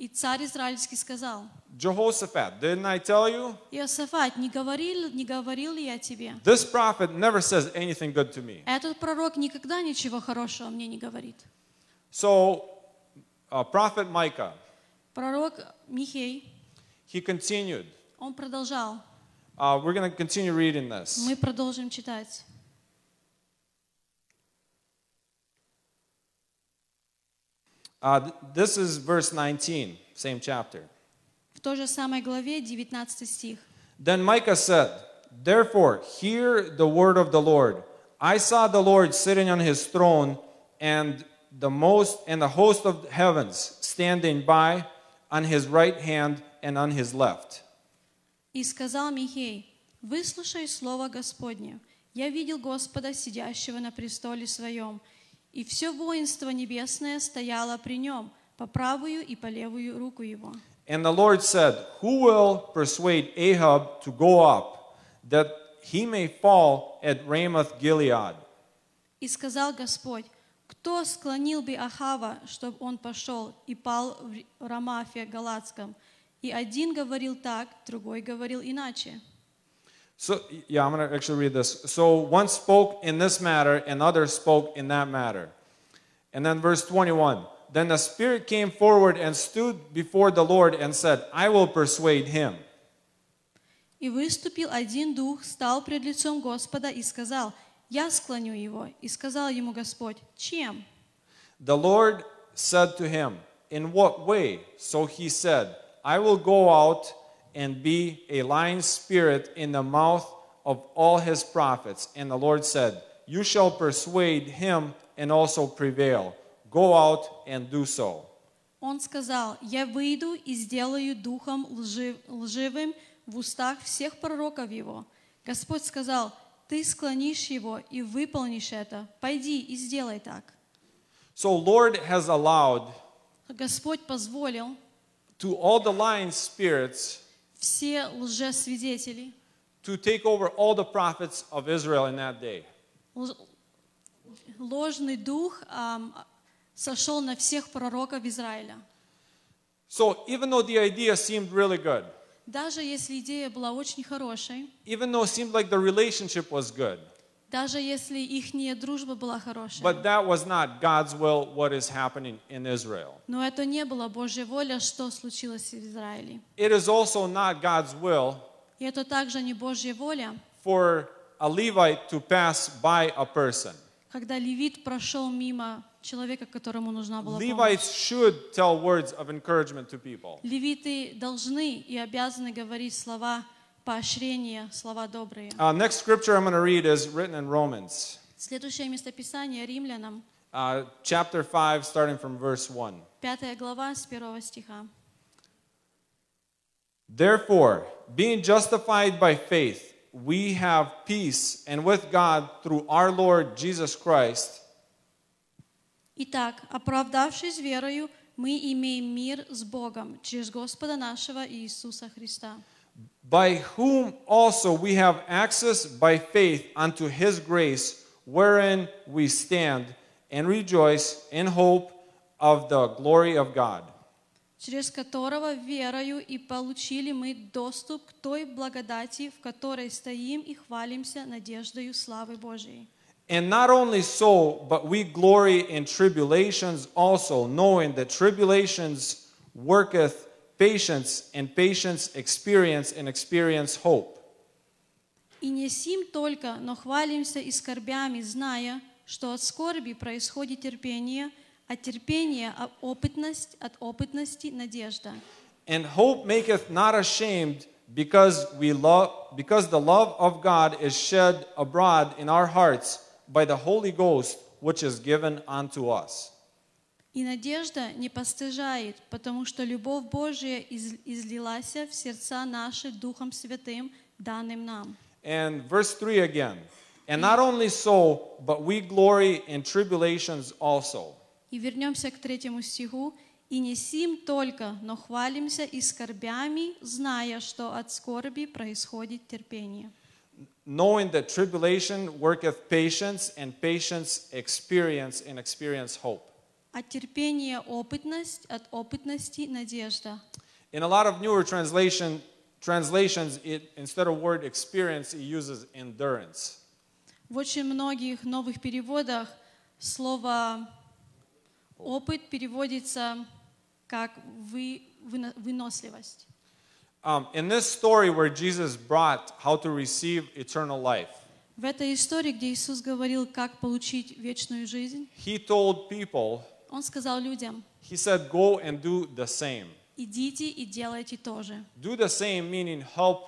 И царь израильский сказал, Jehoshaphat, didn't I tell you? Иосафат, не говорил, не говорил ли я тебе? This prophet never says anything good to me. Этот пророк никогда ничего хорошего мне не говорит. So, uh, prophet Micah, Пророк Михей, he continued. он продолжал. Uh, we're going to continue reading this. Мы продолжим читать. Uh, th- this is verse 19, same chapter. В той же самой главе 19 стих. Then Micah said, Therefore, hear the word of the Lord. I saw the Lord sitting on his throne, and the most and the host of heavens standing by on his right hand and on his left. И сказал Михей, «Выслушай слово Господне. Я видел Господа, сидящего на престоле своем, и все воинство небесное стояло при нем, по правую и по левую руку его». And the Lord said, Who will persuade Ahab to go up, that he may fall at Ramoth Gilead? И сказал Господь, «Кто склонил бы Ахава, чтобы он пошел и пал в Рамафе Галатском?» И один говорил так, другой говорил иначе. So, yeah, I'm going to actually read this. So, one spoke in this matter, and others spoke in that matter. And then, verse 21 Then the Spirit came forward and stood before the Lord and said, I will persuade him. И выступил один дух, стал пред лицом Господа и сказал, «Я склоню его». И сказал ему Господь, «Чем?» The Lord said to him, In what way? So he said, I will go out and be a lying spirit in the mouth of all his prophets. And the Lord said, You shall persuade him and also prevail. Go out and do so. Он сказал, «Я выйду и сделаю духом лжив- лживым в устах всех пророков его». Господь сказал, «Ты склонишь его и выполнишь это. Пойди и сделай так». So, Lord has allowed Господь позволил to all the lying spirits все лжесвидетели, to take over all the prophets of Israel in that day. лж- ложный дух ам, сошел на всех пророков Израиля. So, even though the idea seemed really good, Даже если идея была очень хорошей, even though it seemed like the relationship was good, Даже если их дружба была хорошая, but that was not God's will, what is happening in Israel. но это не была Божья воля, что случилось в Израиле. It is also not God's will И это также не Божья воля, for a Levite to pass by a person. когда левит прошел мимо человека, которому нужна была помощь. Levites should tell words of encouragement to people. Левиты должны и обязаны говорить слова поощрения, слова добрые. Uh, next scripture I'm going to read is written in Romans, Следующее местописание Римлянам, uh, chapter 5, starting from verse 1. 5 глава с 1 стиха. Therefore, being justified by faith, we have peace and with God through our Lord Jesus Christ, Итак, оправдавшись верою, мы имеем мир с Богом через Господа нашего Иисуса Христа, by whom also we have access by faith unto his grace, wherein we stand and rejoice in hope of the glory of God. через которого верою и получили мы доступ к той благодати, в которой стоим и хвалимся надеждою славы Божией. And not only so, but we glory in tribulations also, knowing that tribulations worketh patience, and patience experience, and experience hope. И не сим только, но хвалимся и скорбями, зная, что от скорби происходит терпение, от терпения а- опытность, от опытности надежда. And hope maketh not ashamed, because we love because the love of God is shed abroad in our hearts by the Holy Ghost, which is given unto us. И надежда не постыжает, потому что любовь Божия из- излилась в сердца наши Духом Святым, данным нам. And verse 3 again. And not only so, but we glory in tribulations also. И вернемся к третьему стиху. «И не сим только, но хвалимся и скорбями, зная, что от скорби происходит терпение». knowing that tribulation worketh patience, and patience experience, and experience hope. От терпения опытность, от опытности надежда. In a lot of newer translation, translations, it, instead of word experience, it uses endurance. В очень многих новых переводах слово «опыт» переводится как вы, выно- выносливость. Um, in this story where Jesus brought how to receive eternal life, В этой истории, где Иисус говорил, как получить вечную жизнь, he told people, Он сказал людям, he said, go and do the same. идите и делайте то же. Do the same, meaning help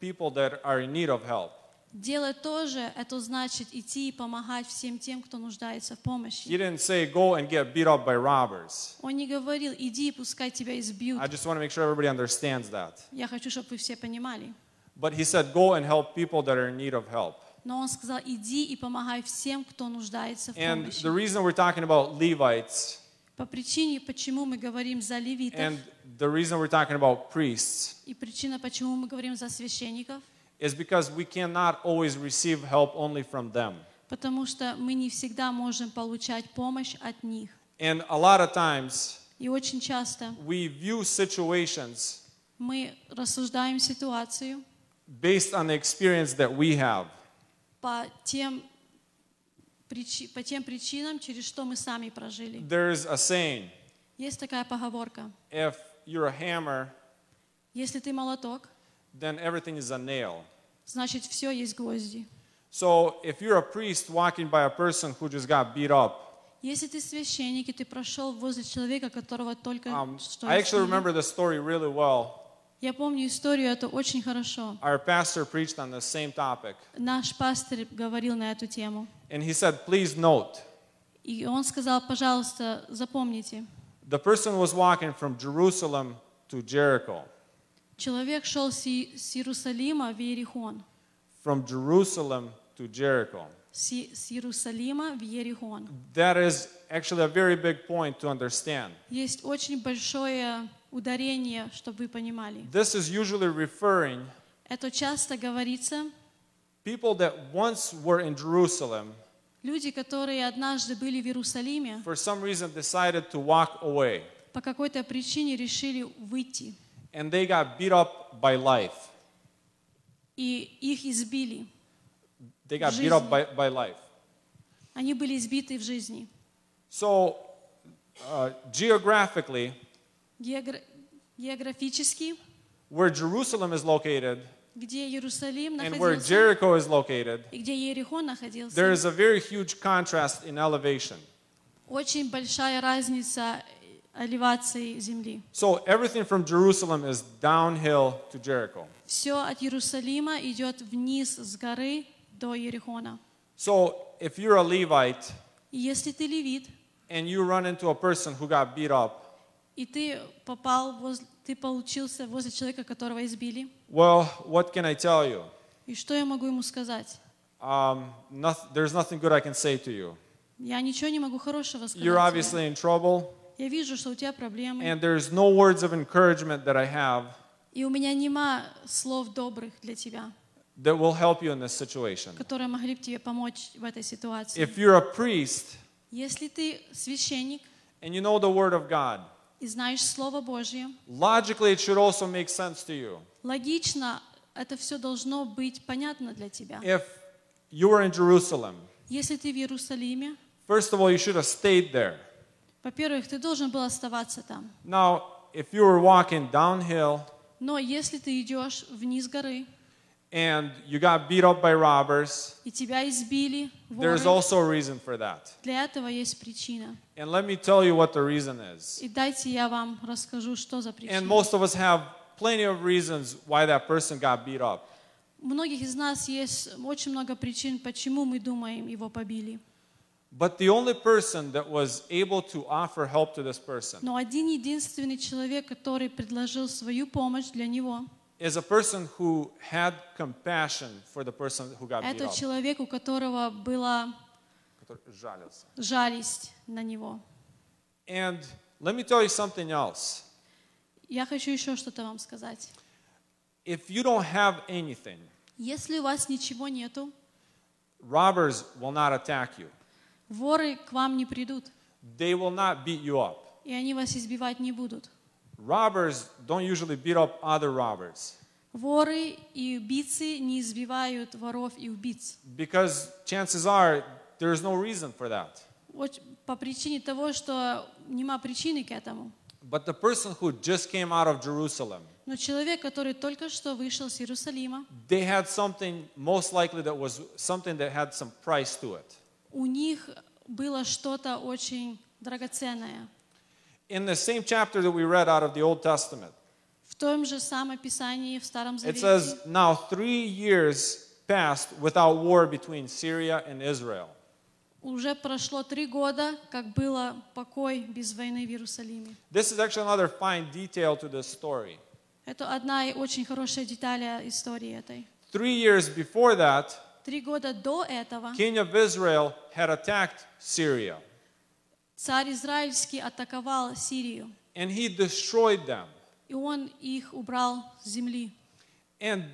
people that are in need of help. Делать то же, это значит идти и помогать всем тем, кто нуждается в He помощи. didn't say, go and get beat up by robbers. Он не говорил, иди, пускай тебя избьют. I just want to make sure everybody understands that. Я хочу, чтобы вы все понимали. But he said, go and help people that are in need of help. Но он сказал, иди и помогай всем, кто нуждается в And помощи. the reason we're talking about Levites По причине, почему мы говорим за левитов, and the reason we're talking about priests и причина, почему мы говорим за священников, is because we cannot always receive help only from them. потому что мы не всегда можем получать помощь от них. And a lot of times И очень часто we view situations мы рассуждаем ситуацию based on the experience that we have. По тем, по тем причинам, через что мы сами прожили. There's a saying Есть такая поговорка. if you're a hammer, Если ты молоток, then everything is a nail. значит все есть гвозди. So if you're a priest walking by a person who just got beat up, Если ты священник, и ты прошел возле человека, которого только um, что I actually remember this story really well. Я помню историю, это очень хорошо. Our pastor preached on the same topic. Наш пастор говорил на эту тему. And he said, please note, И он сказал, пожалуйста, запомните, the person was walking from Jerusalem to Jericho. человек шел с Иерусалима в Иерихон. From Jerusalem to Jericho. С Иерусалима в Иерихон. That is actually a very big point to understand. Есть очень большое ударение, чтобы вы понимали. This is usually referring Это часто говорится, people that once were in Jerusalem люди, которые однажды были в Иерусалиме, for some reason decided to walk away по какой-то причине решили выйти, and they got beat up by life. и их избили. They got beat up Жизнь. by, by life. Они были избиты в жизни. So, uh, geographically, Геогра- Географически, where Jerusalem is located где Иерусалим and where находился Jericho is located, и где Иерихон находился, there is a very huge contrast in elevation. очень большая разница элевации земли. So, everything from Jerusalem is downhill to Jericho. Все от Иерусалима идет вниз с горы до Иерихона. So, if you're a Levite И если ты левит, and you run into a person who got beat up, и ты попал, воз- ты получился возле человека, которого избили, well, what can I tell you? и что я могу ему сказать? Um, noth- there's nothing good I can say to you. Я ничего не могу хорошего сказать. You're obviously in trouble, Я вижу, что у тебя проблемы, and there's no words of encouragement that I have и у меня нема слов добрых для тебя, that will help you in this situation. которые могли бы тебе помочь в этой ситуации. If you're a priest Если ты священник, and you know the Word of God, и знаешь Слово Божье, logically it should also make sense to you. логично это все должно быть понятно для тебя. If you were in Jerusalem, Если ты в Иерусалиме, first of all, you should have stayed there. во-первых, ты должен был оставаться там. Now, if you were walking downhill Но если ты идешь вниз горы, and you got beat up by robbers, и тебя избили воры, there's also a reason for that. для этого есть причина. And let me tell you what the reason is. И дайте я вам расскажу, что за And причина. most of us have plenty of reasons why that person got beat up. У многих из нас есть очень много причин, почему мы думаем, его побили. But the only person that was able to offer help to this person Но один единственный человек, который предложил свою помощь для него, is a person who had compassion for the person who got beat это up. человек, у которого была Который жалился. жалость на него. And let me tell you something else. Я хочу еще что-то вам сказать. If you don't have anything, Если у вас ничего нету, robbers will not attack you. воры к вам не придут, They will not beat you up. и они вас избивать не будут. Robbers don't usually beat up other robbers Воры и убийцы не избивают воров и убийц. because chances are there's no reason for that. По причине того, что нема причины к этому. But the person who just came out of Jerusalem, Но человек, который только что вышел с Иерусалима, they had something most likely that was something that had some price to it. у них было что-то очень драгоценное. In the same chapter that we read out of the Old Testament, В том же самом Писании, в Старом it Завете, says, Now three years passed without war between Syria and Israel. уже прошло три года, как было покой без войны в Иерусалиме. This is actually another fine detail to this story. Это одна и очень хорошая деталь истории этой. Three years before that, Три года до этого king of Israel had attacked Syria царь Израильский атаковал Сирию, and he destroyed them. и он их убрал с земли. And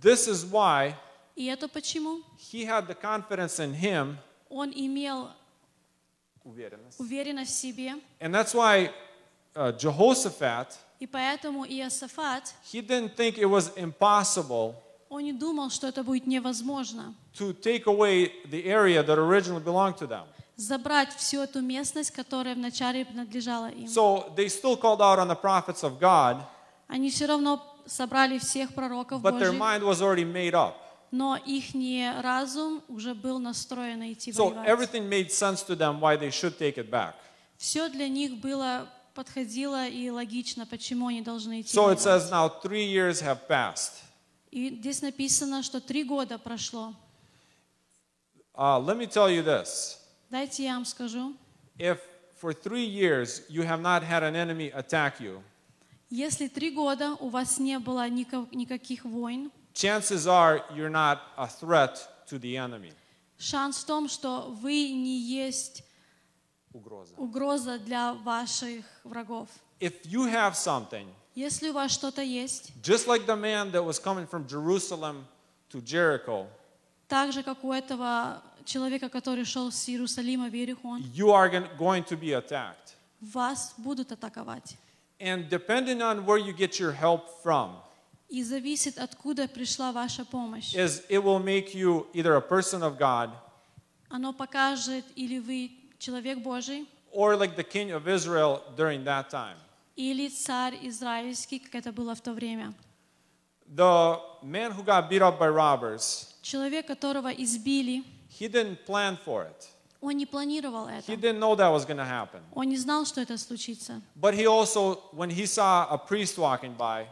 this is why И это почему? he had the confidence in him. Он имел уверенность в себе, And that's why uh, Jehoshaphat, и поэтому Иосафат, he didn't think it was impossible он не думал, что это будет невозможно. to take away the area that originally belonged to them. Забрать всю эту местность, которая вначале принадлежала им. So they still called out on the prophets of God, Они все равно собрали всех пророков but their mind was already made up. но их разум уже был настроен идти So воевать. everything made sense to them why they should take it back. Все для них было подходило и логично, почему они должны идти So it says now three years have passed. И здесь написано, что три года прошло. Uh, let me tell you this. Дайте я вам скажу. If for three years you have not had an enemy attack you, Если три года у вас не было никак- никаких войн, chances are you're not a threat to the enemy. шанс в том, что вы не есть Угроза. угроза для ваших врагов. If you have something, Если у вас что-то есть, just like the man that was coming from Jerusalem to Jericho, так же, как у этого человека, который шел с Иерусалима в Иерихон, you are going to be attacked. вас будут атаковать. And depending on where you get your help from, И зависит, откуда пришла ваша помощь. is it will make you either a person of God Оно покажет, или вы человек Божий, or like the king of Israel during that time. или царь израильский, как это было в то время. The man who got beat up by robbers, Человек, которого избили, he didn't plan for it. он не планировал He это. didn't know that was going to happen. Он не знал, что это случится. But he also, when he saw a priest walking by,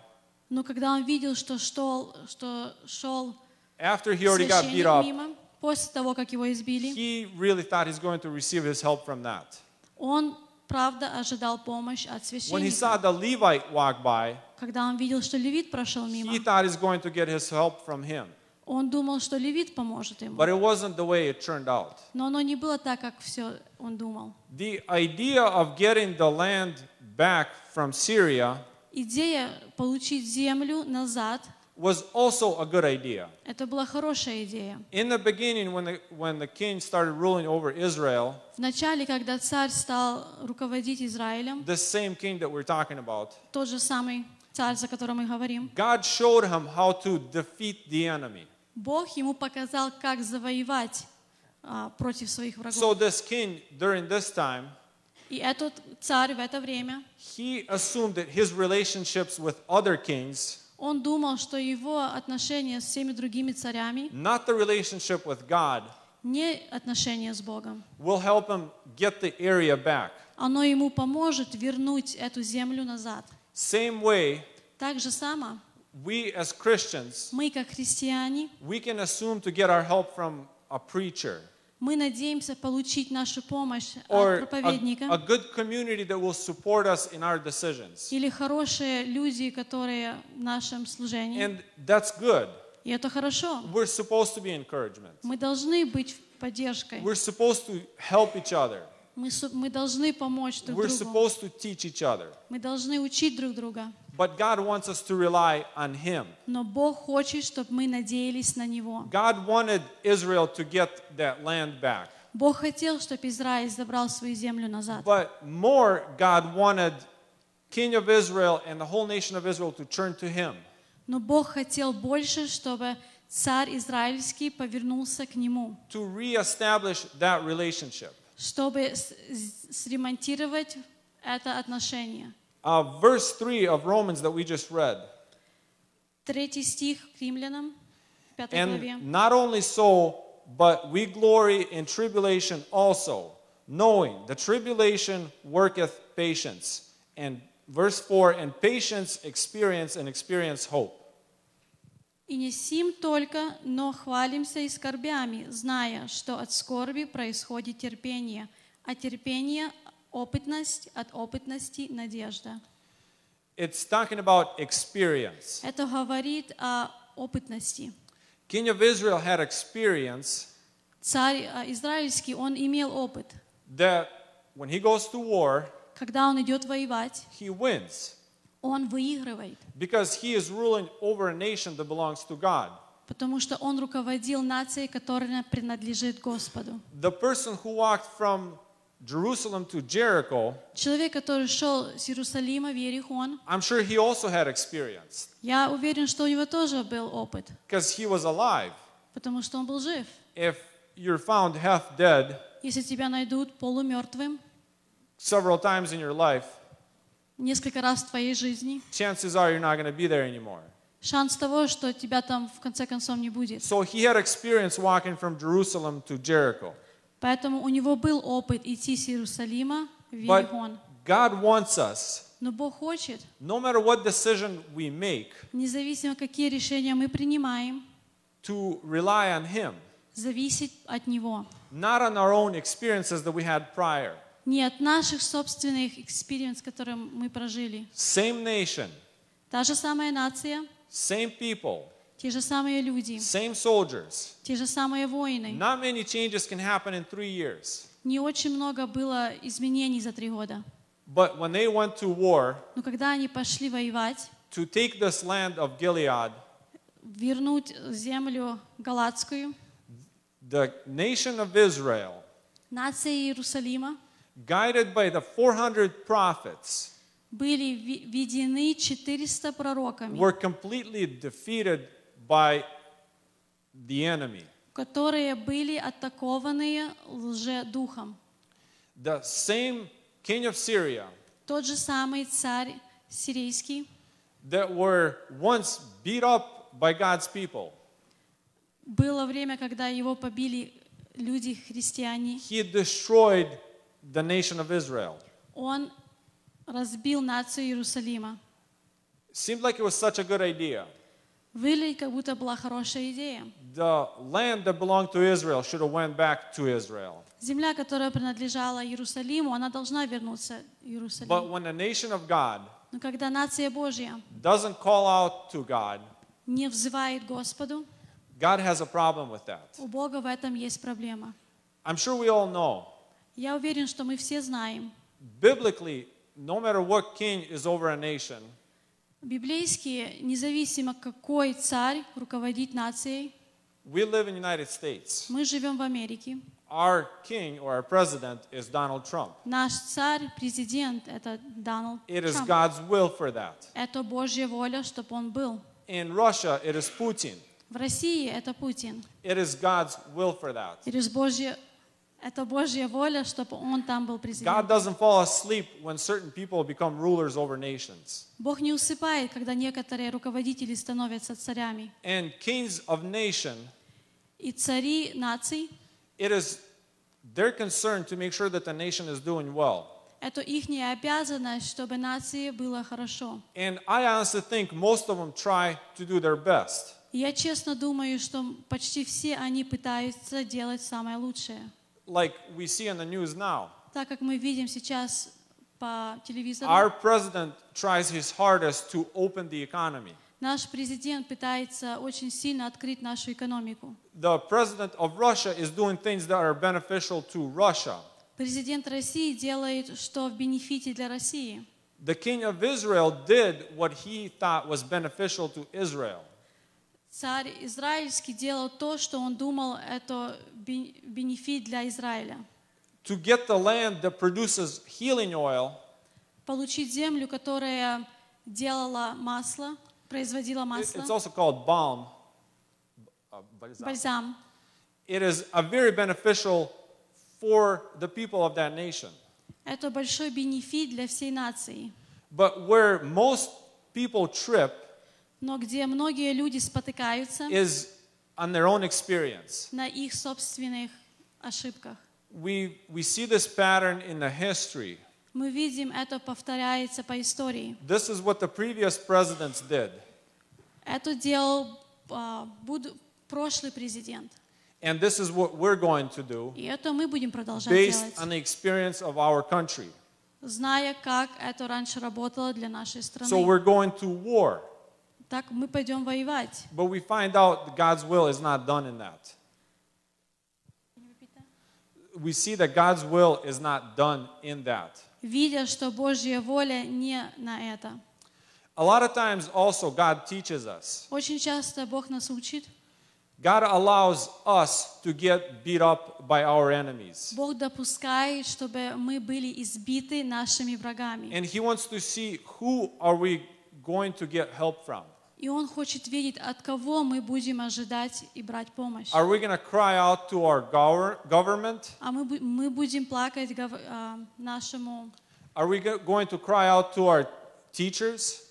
Но когда он видел, что шел, что шел after he already got beat священник up, мимо, после того, как его избили, he really thought he's going to receive his help from that. он, правда, ожидал помощь от When he saw священника. the Levite walk by, Когда он видел, что левит прошел he мимо, thought he's going to get his help from him. Он думал, что левит поможет ему. But it wasn't the way it turned out. Но оно не было так, как все он думал. The idea of getting the land back from Syria Идея получить землю назад was also a good idea. Это была хорошая идея. In the beginning, when the, when the king started ruling over Israel, Вначале, когда царь стал руководить Израилем, this same king that we're talking about, тот же самый царь, за которым мы говорим, God showed him how to defeat the enemy. Бог ему показал, как завоевать а, против своих So врагов. this king, during this time, И этот царь в это время, he assumed that his relationships with other kings, он думал, что его отношения с всеми другими царями, not the relationship with God, не отношения с Богом, will help him get the area back. оно ему поможет вернуть эту землю назад. Same way, Так же само we as Christians, мы, как христиане, we can assume to get our help from a preacher мы надеемся получить нашу помощь or от a, проповедника a good community that will support us in our decisions. или хорошие люди, которые в нашем служении. And that's good. И это хорошо. We're supposed to be encouragement. Мы должны быть поддержкой. We're supposed to help each other. Мы, мы должны помочь друг We're другу. supposed to teach each other. Мы должны учить друг друга. But God wants us to rely on Him. Но Бог хочет, чтобы мы надеялись на Него. God wanted Israel to get that land back. Бог хотел, чтобы Израиль забрал свою землю назад. But more, God wanted King of Israel and the whole nation of Israel to turn to Him. Но Бог хотел больше, чтобы царь израильский повернулся к Нему, to reestablish that relationship. чтобы сремонтировать это отношение. Uh, verse 3 of Romans that we just read. Третий стих к римлянам, пятой главе. And not only so, but we glory in tribulation also, knowing the tribulation worketh patience. And verse 4 and patience experience and experience hope. И не сим только, но хвалимся и скорбями, зная, что от скорби происходит терпение, а терпение – опытность, от опытности – надежда. It's talking about experience. Это говорит о опытности. King of Israel had experience Царь а, израильский, он имел опыт. that when he goes to war, Когда он идет воевать, he wins он выигрывает, because he is ruling over a nation that belongs to God. потому что он руководил нацией, которая принадлежит Господу. The person who walked from Jerusalem to Jericho, Человек, который шел с Иерусалима в Иерихон, I'm sure he also had experience я уверен, что у него тоже был опыт, because he was alive. потому что он был жив. If you're found half dead Если тебя найдут полумертвым several times in your life, несколько раз в твоей жизни, chances are you're not going to be there anymore. шанс того, что тебя там в конце концов не будет. So he had experience walking from Jerusalem to Jericho. Поэтому у него был опыт идти с Иерусалима в But Иерихон. God wants us, Но Бог хочет, no matter what decision we make, независимо какие решения мы принимаем, to rely on Him, зависеть от Него. not on our own experiences that we had prior. Не от наших собственных experience, которые мы прожили. Same nation, Та же самая нация, same people, те же самые люди, same soldiers. те же самые воины. Not many changes can happen in three years. Не очень много было изменений за три года. But when they went to war Но когда они пошли воевать, to take this land of Gilead, вернуть землю Галатскую, the nation of Israel, нация Иерусалима, guided by the 400 prophets, были ви- введены 400 пророками, were completely defeated by the enemy. которые были атакованы лжедухом. The same king of Syria Тот же самый царь сирийский that were once beat up by God's people, было время, когда его побили люди христиане. he destroyed the nation of Israel. Он разбил нацию Иерусалима. Seemed like it was such a good idea. Выглядит, как будто была хорошая идея. The land that belonged to Israel should have went back to Israel. Земля, которая принадлежала Иерусалиму, она должна вернуться в But when the nation of God Но когда нация Божья doesn't call out to God, не взывает Господу, God has a problem with that. у Бога в этом есть проблема. I'm sure we all know. Я уверен, что мы все знаем, Biblically, no matter what king is over a nation, Библейские, независимо какой царь руководит нацией, We live in the United States. мы живем в Америке. Our king or our president is Donald Trump. Наш царь, президент, это Дональд It is Трамп. God's will for that. Это Божья воля, чтобы он был. In Russia, it is Putin. В России это Путин. It is God's will for that. Это Божья, это Божья воля, чтобы он там был God президентом. doesn't fall asleep when certain people become rulers over nations. Бог не усыпает, когда некоторые руководители становятся царями. And kings of nation, И цари наций, it is their concern to make sure that the nation is doing well. это их обязанность, чтобы нации было хорошо. And I honestly think most of them try to do their best. И я честно думаю, что почти все они пытаются делать самое лучшее. Like we see in the news now. Так как мы видим сейчас по телевизору, Our president tries his hardest to open the economy. наш президент пытается очень сильно открыть нашу экономику. The president of Russia is doing things that are beneficial to Russia. Президент России делает, что в бенефите для России. The king of Israel did what he thought was beneficial to Israel. Царь израильский делал то, что он думал, это бен- бенефит для Израиля. To get the land that produces healing oil, Получить землю, которая делала масло, производила масло, it's also called balm. uh, balsam. бальзам. It is a very beneficial for the people of that nation. Это большой бенефит для всей нации. But where most people trip Но где многие люди спотыкаются is on their own experience. на их собственных ошибках. We, we see this pattern in the history. Мы видим, это повторяется по истории. This is what the previous presidents did. Это делал а, буд- прошлый президент. And this is what we're going to do И это мы будем продолжать based делать, on the experience of our country. зная, как это раньше работало для нашей So страны. we're going to war. Так мы пойдем воевать. But we find out that God's will is not done in that. We see that God's will is not done in that. видя, что Божья воля не на это. A lot of times also God teaches us. Очень часто Бог нас учит, God allows us to get beat up by our enemies. Бог допускает, чтобы мы были избиты нашими врагами. And he wants to see who are we going to get help from. И Он хочет видеть, от кого мы будем ожидать и брать помощь. Are we going to cry out to our gover- government? А мы, бу- мы будем плакать гов- а, нашему, Are we go- going to cry out to our teachers?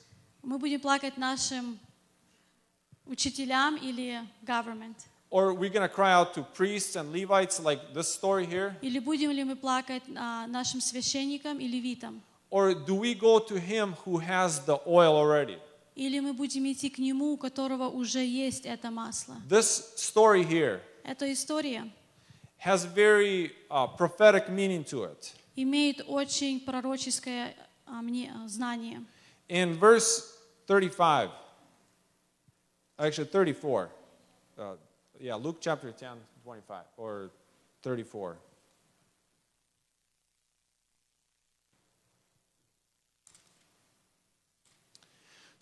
мы будем плакать нашим учителям или government. Or are we going to cry out to priests and Levites like this story here? Или будем ли мы плакать а, нашим священникам и левитам? Or do we go to him who has the oil already? Или мы будем идти к нему, у которого уже есть это масло? This story here Эта история has very uh, prophetic meaning to it. имеет очень пророческое а, мне, а, знание. In verse 35, actually 34, uh, yeah, Luke chapter 10, 25, or 34.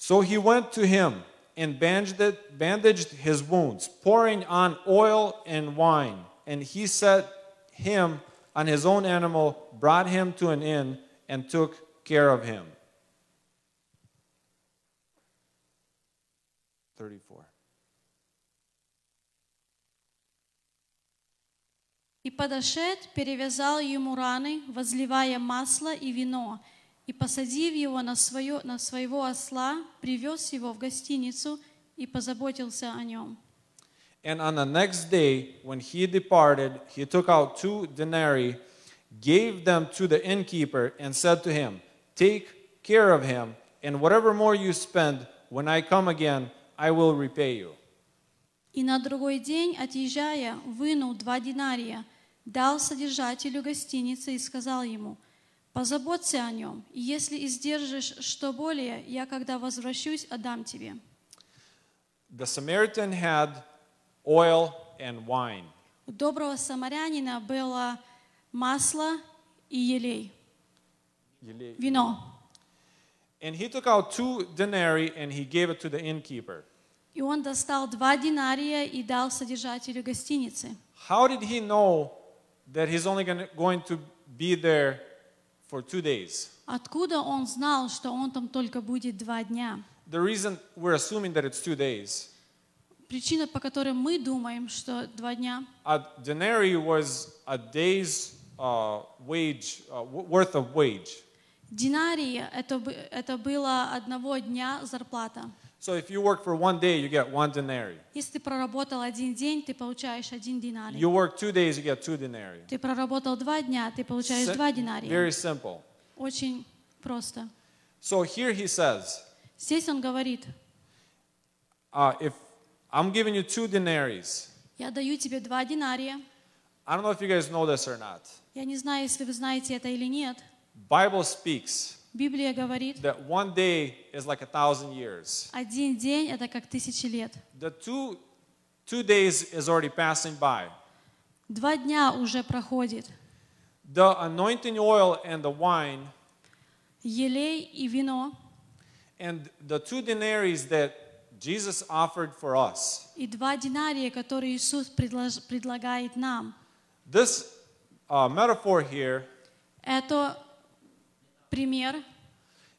So he went to him and bandaged, bandaged his wounds, pouring on oil and wine. And he set him on his own animal, brought him to an inn, and took care of him. 34. И подошед, перевязал ему раны, возливая масло и вино, и, посадив его на, свое, на своего осла, привез его в гостиницу и позаботился о нем. And on the next day, when he departed, he took out two denarii, gave them to the innkeeper, and said to him, Take care of him, and whatever more you spend, when I come again, I will repay you. И на другой день, отъезжая, вынул два динария, дал содержателю гостиницы и сказал ему, «Позаботься о нем, и если издержишь что более, я, когда возвращусь, отдам тебе». The Samaritan had oil and wine. У доброго самарянина было масло и елей, вино. And he took out two denarii and he gave it to the innkeeper. И он достал два динария и дал содержателю гостиницы. How did he know that he's only going to be there for two days? Откуда он знал, что он там только будет два дня? The reason we're assuming that it's two days, Причина, по которой мы думаем, что два дня, a denarii was a day's uh, wage, uh, worth of wage. динарии это, это было одного дня зарплата. So if you work for one day, you get one denarii. Если ты проработал один день, ты получаешь один динарий. You work two days, you get two denarii. Ты проработал два дня, ты получаешь Si- два динария. Very simple. Очень просто. So here he says, Здесь он говорит, uh, if I'm giving you two denaries, я даю тебе два динария. I don't know if you guys know this or not. Я не знаю, если вы знаете это или нет. Bible speaks Библия говорит, that one day is like a thousand years. один день это как тысячи лет. The two, two days is already passing by. Два дня уже проходит. The anointing oil and the wine Елей и вино and the two denaries that Jesus offered for us. и два динария, которые Иисус предлагает нам. This uh, metaphor here Это пример.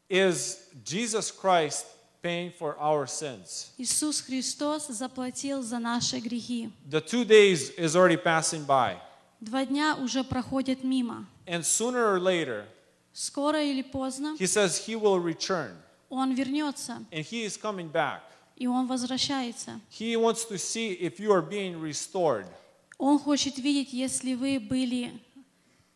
is Jesus Christ paying for our sins. Иисус Христос заплатил за наши грехи. The two days is already passing by. Два дня уже проходят мимо. And sooner or later, Скоро или поздно he says he will return. Он вернется, And he is coming back. и Он возвращается. He wants to see if you are being restored. Он хочет видеть, если вы были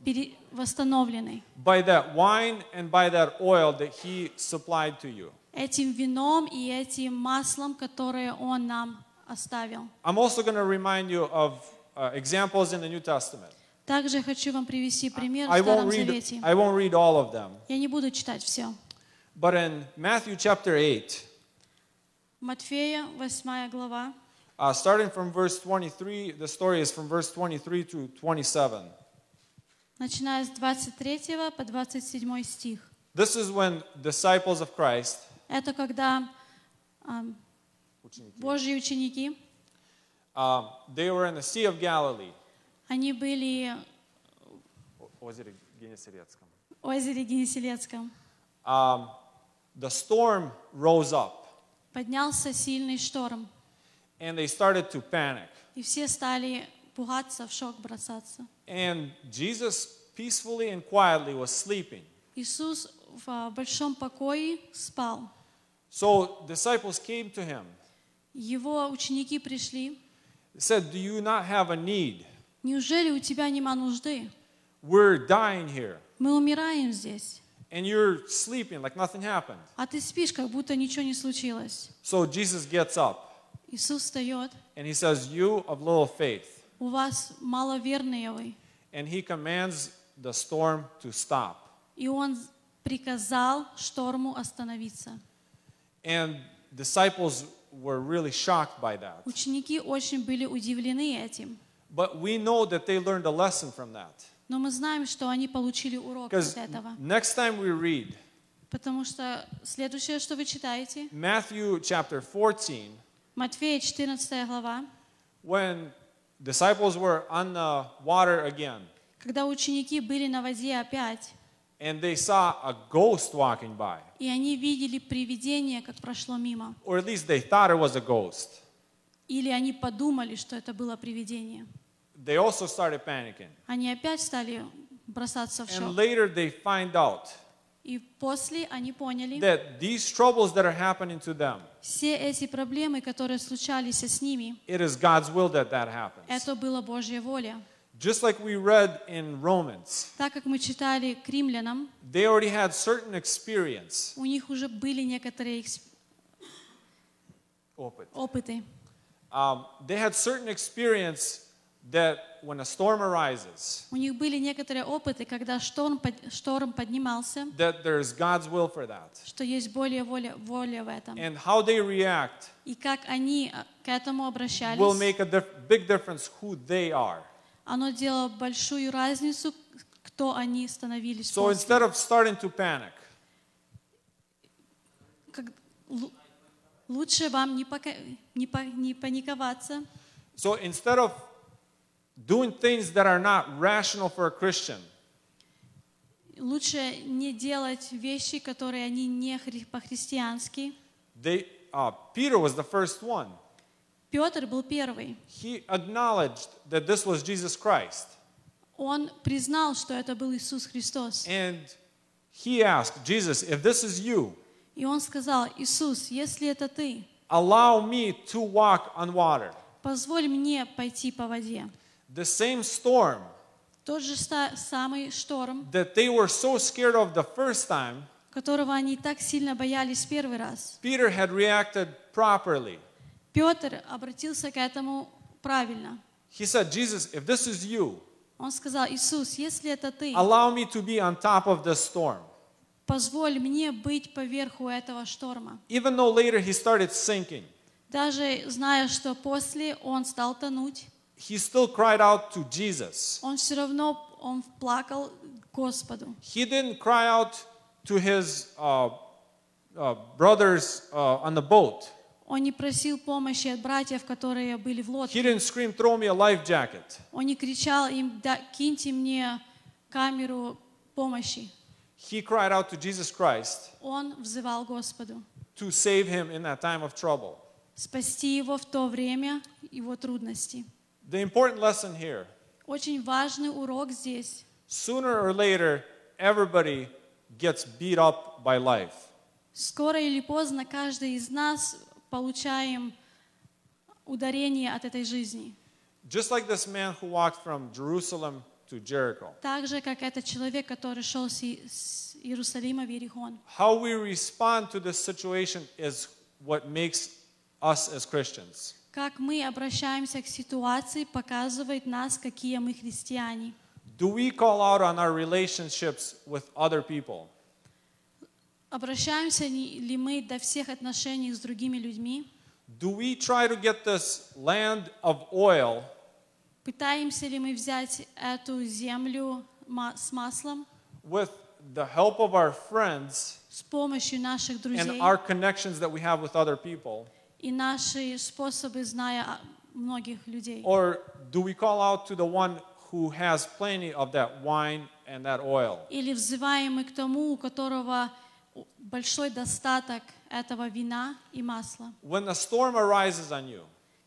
пере- восстановлены by that wine and by that oil that he supplied to you. этим вином и этим маслом, которое Он нам оставил. I'm also going to remind you of uh, examples in the New Testament. Также хочу вам привести пример в I Старом won't read Завете. I won't read all of them. Я не буду читать все. But in Matthew chapter 8, Матфея, 8 глава, uh, starting from verse 23, the story is from verse 23 to 27. Начиная с 23 по 27 стих. This is when disciples of Christ, Это когда ам, Божьи ученики, um, they were in the Sea of Galilee. они были Озере Генесарецком. в озере Генесилецком. Um, the storm rose up Поднялся сильный шторм, and they started to panic. и все стали пугаться, в шок бросаться. And Jesus peacefully and quietly was sleeping. Иисус в а, большом покое спал. So disciples came to him, Его ученики пришли. said, Do you not have a need? Неужели у тебя нема нужды? We're dying here. Мы умираем здесь, And you're sleeping like nothing happened. а ты спишь, как будто ничего не случилось. So Jesus gets up Иисус встает. and he says, You of little faith. У вас маловерные вы. And he commands the storm to stop. И Он приказал шторму остановиться. And disciples were really shocked by that. Ученики очень были удивлены этим. But we know that they learned a lesson from that. Но мы знаем, что они получили урок от этого. next time we read Потому что следующее, что вы читаете, Matthew chapter 14, Матфея 14 глава, when disciples were on the water again когда ученики были на воде опять, and they saw a ghost walking by, и они видели привидение, как прошло мимо. or at least they thought it was a ghost, Или они подумали, что это было привидение. they also started panicking. Они опять стали бросаться в And шок. later they find out И после они поняли, that these troubles that are happening to them, все эти проблемы, которые случались с ними, it is God's will that that happens. это была Божья воля. Just like we read in Romans, Так как мы читали к римлянам, they already had certain experience. у них уже были некоторые экс- опыты. Um, they had certain experience that when a storm arises, У них были некоторые опыты, когда шторм, шторм поднимался, that there's God's will for that. что есть более воля, воля в этом. And how they react И как они а, к этому will обращались, make a dif- big difference who they are. оно делало большую разницу, кто они становились So после. instead of starting to panic, как- лу- лучше вам не, пока- не по- не паниковаться. So instead of doing things that are not rational for a Christian, Лучше не делать вещи, которые они не хри- по-христиански. they, uh, Peter was the first one. Петр был первый. He acknowledged that this was Jesus Christ. Он признал, что это был Иисус Христос. And he asked, Jesus, if this is you, И он сказал, Иисус, если это ты, allow me to walk on water. позволь мне пойти по воде. The same storm Тот же самый шторм, that they were so scared of the first time, которого они так сильно боялись первый раз. Peter had reacted properly. Петр обратился к этому правильно. He said, Jesus, if this is you, Он сказал, Иисус, если это ты, allow me to be on top of this storm. позволь мне быть поверху этого шторма. Even though later he started sinking, Даже зная, что после он стал тонуть, he still cried out to Jesus. он все равно он плакал к Господу. He didn't cry out to his uh, uh, brothers uh, on the boat. Он не просил помощи от братьев, которые были в He лодке. didn't scream, throw me a life jacket. Он не кричал им, «Да, киньте мне камеру помощи. He cried out to Jesus Christ Он взывал Господу. to save him in that time of trouble. Спасти его в то время его трудностей. The important lesson here Очень важный урок здесь. sooner or later, everybody gets beat up by life. Скоро или поздно каждый из нас получаем ударение от этой жизни. Just like this man who walked from Jerusalem to Jericho. Так же, как этот человек, который шел с И- с Иерусалима в Иерихон. How we respond to this situation is what makes us as Christians. Как мы обращаемся к ситуации, показывает нас, какие мы христиане. Do we call out on our relationships with other people? Обращаемся ли мы до всех отношений с другими людьми? Do we try to get this land of oil Пытаемся ли мы взять эту землю с маслом with the help of our friends с помощью наших and друзей our connections that we have with other people? И наши способы, зная многих людей? Or do we call out to the one who has plenty of that wine and that oil? Или взываем мы к тому, у которого большой достаток этого вина и масла? When the storm arises on you,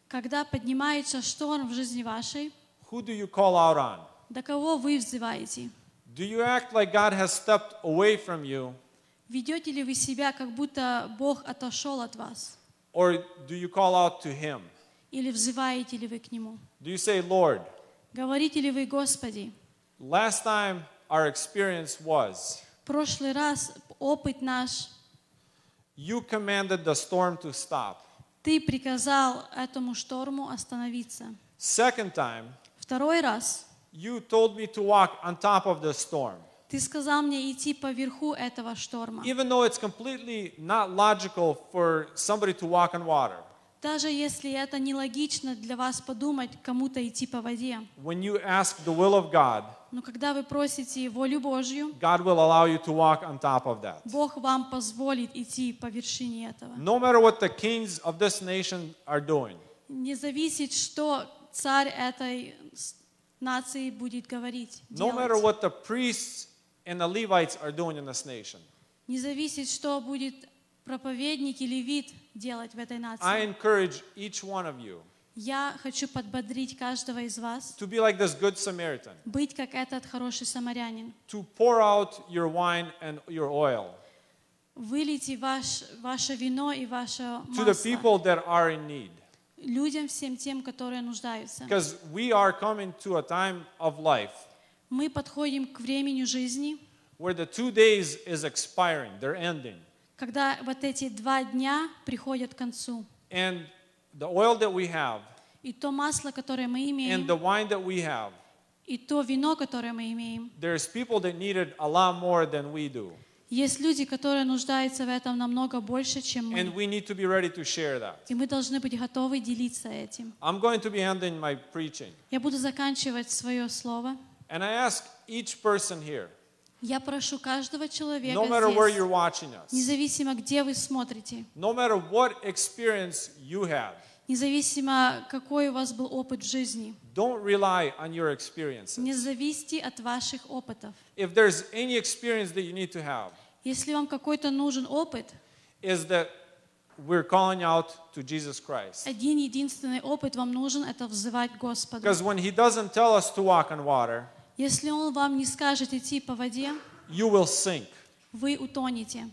Когда поднимается шторм в жизни вашей, who do you call out on? до кого вы взываете? Do you act like God has stepped away from you? Ведете ли вы себя, как будто Бог отошел от вас? Or do you call out to Him? Или взываете ли вы к Нему? Do you say, Lord, Говорите ли вы, Господи, last time our experience was в прошлый раз опыт наш, you commanded the storm to stop. Ты приказал этому шторму остановиться. Second time, Второй раз you told me to walk on top of the storm. Ты сказал мне идти по верху этого шторма. Even though it's completely not logical for somebody to walk on water, Даже если это нелогично для вас подумать, кому-то идти по воде. when you ask the will of God, Но когда вы просите волю Божью, God will allow you to walk on top of that. Бог вам позволит идти по вершине этого. No matter what the kings of this nation are doing, Не зависит, что царь этой нации будет говорить, no matter what the priests and the Levites are doing in this nation, Не зависит, что будет проповедник или вид делать в этой I нации. encourage each one of you Я хочу подбодрить каждого из вас, to be like this good Samaritan, быть как этот хороший самарянин. to pour out your wine and your oil Вылейте ваш, ваше вино и ваше to the масло people that are in need. людям, всем тем, которые нуждаются. Because we are coming to a time of life Мы подходим к времени жизни, where the two days is expiring, they're ending. когда вот эти два дня приходят к концу. And the oil that we have И то масло, которое мы and имеем, the wine that we have, и то вино, которое мы имеем, there's people that need it a lot more than we do. есть люди, которые нуждаются в этом намного больше, чем And мы. we need to be ready to share that. И мы должны быть готовы делиться этим. I'm going to be ending my preaching. Я буду заканчивать свое слово. And I ask each person here Я прошу каждого человека no matter where здесь, you're watching us, независимо где вы смотрите, no matter what experience you had, независимо какой у вас был опыт в жизни, don't rely on your experiences. не зависите от ваших опытов. If there's any experience that you need to have, Если вам какой-то нужен опыт, is that we're calling out to Jesus Christ. один единственный опыт вам нужен, это взывать к Господу. Because when He doesn't tell us to walk on water, Если Он вам не скажет идти по воде, you will sink. вы утонете.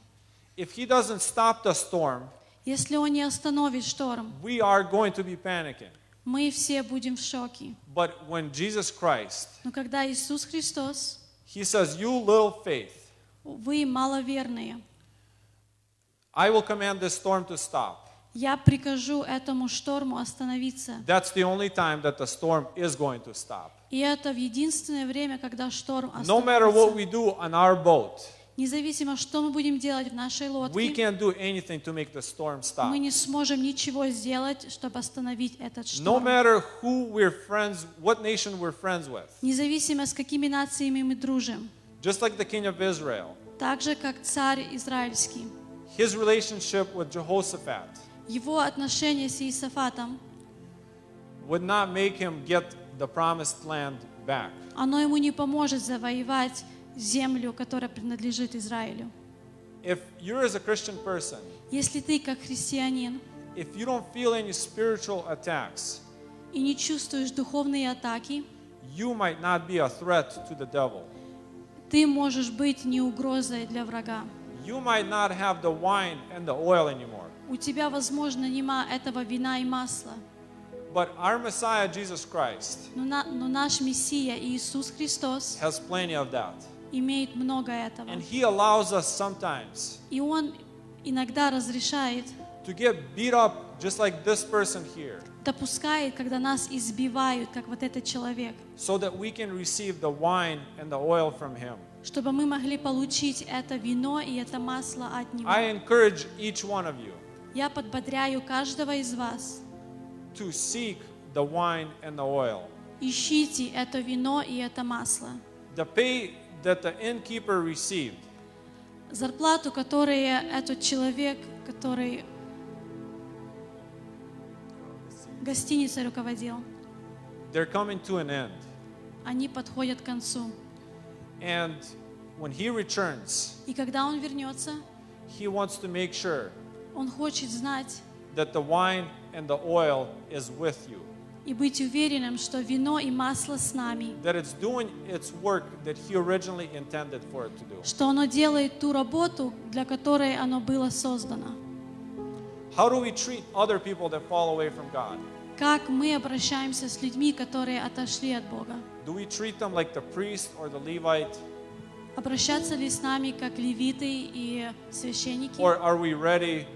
If He doesn't stop the storm, Если Он не остановит шторм, we are going to be panicking. мы все будем в шоке. But when Jesus Christ, Но когда Иисус Христос, He says, You little faith, вы маловерные, I will command this storm to stop. я прикажу этому шторму остановиться. That's the only time that the storm is going to stop. И это в единственное время, когда шторм No matter what остановится. we do on our boat, Независимо, что мы будем делать в нашей we лодке, can't do anything to make the storm stop. мы не сможем ничего сделать, чтобы остановить этот No шторм. matter who we're friends, what nation we're friends with, Независимо, с какими нациями мы дружим. just like the king of Israel, Так же, как царь израильский. his relationship with Jehoshaphat Его отношения с Иисафатом, would not make him get the promised land back. оно ему не поможет завоевать землю, которая принадлежит Израилю. If you're as a Christian person, Если ты, как христианин, if you don't feel any spiritual attacks, и не чувствуешь духовные атаки, you might not be a threat to the devil. ты можешь быть не угрозой для врага. You might not have the wine and the oil anymore. У тебя, возможно, нема этого вина и масла. But our Messiah, Jesus Christ, Но, на- но наш Мессия Иисус Христос has plenty of that. имеет много этого. And He allows us sometimes И Он иногда разрешает, to get beat up just like this person here, допускает, когда нас избивают, как вот этот человек, so that we can receive the wine and the oil from Him. чтобы мы могли получить это вино и это масло от Него. I encourage each one of you Я подбодряю каждого из вас. To seek the wine and the oil. Ищите это вино и это масло. The pay that the innkeeper received Зарплату, которую этот человек, который гостиницей руководил, they're coming to an end. они подходят к концу. And when he returns, И когда он вернется, he wants to make sure он хочет знать that the wine and the oil is with you, и быть уверенным, что вино и масло с нами, that it's doing its work that he originally intended for it to do. что оно делает ту работу, для которой оно было создано. How do we treat other people that fall away from God? Как мы обращаемся с людьми, которые отошли от Бога? Do we treat them like the priest or the Levite? Обращаться ли с нами как левиты и священники? Or are we ready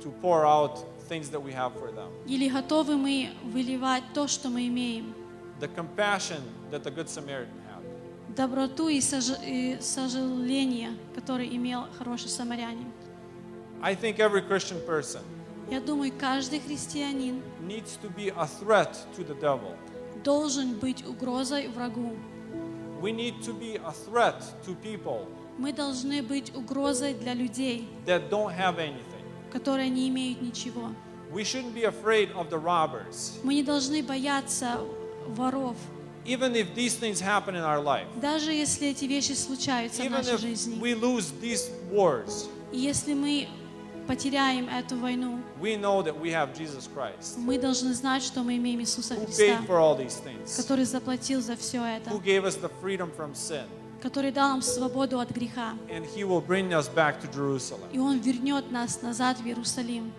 to pour out things that we have for them? Или готовы мы выливать то, что мы имеем? The compassion that the Good Samaritan had. Доброту и, сож- и сожаление, который имел хороший самарянин. I think every Christian person Я думаю, каждый христианин needs to be a threat to the devil. должен быть угрозой врагу. We need to be a threat to people Мы должны быть угрозой для людей, that don't have anything. Которые не имеют ничего. We shouldn't be afraid of the robbers, Мы не должны бояться воров, even if these things happen in our life. даже если эти вещи случаются в нашей жизни. we lose these wars, если мы потеряем эту войну, we know that we have Jesus Christ, мы должны знать, что мы имеем Иисуса who Христа, который заплатил за все who это, gave us the freedom from sin, который дал нам свободу от греха. and He will bring us back to Jerusalem. И Он вернет нас назад в Иерусалим.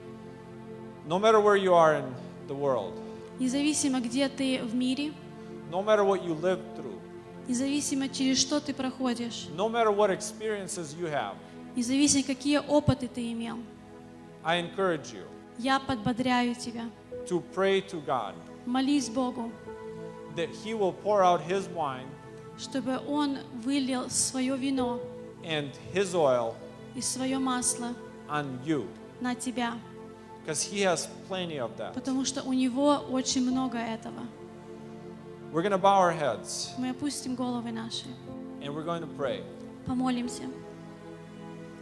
No matter where you are in the world, Независимо, где ты в мире, no matter what you lived through, независимо, через что ты проходишь, no matter what experiences you have, независимо, какие опыты ты имел, I encourage you я подбодряю тебя. to pray to God Молись Богу, that He will pour out His wine чтобы Он вылил свое вино and His oil и свое масло on you, на тебя, because He has plenty of that. потому что у Него очень много этого. We're going to bow our heads Мы опустим головы наши, and we're going to pray. Помолимся.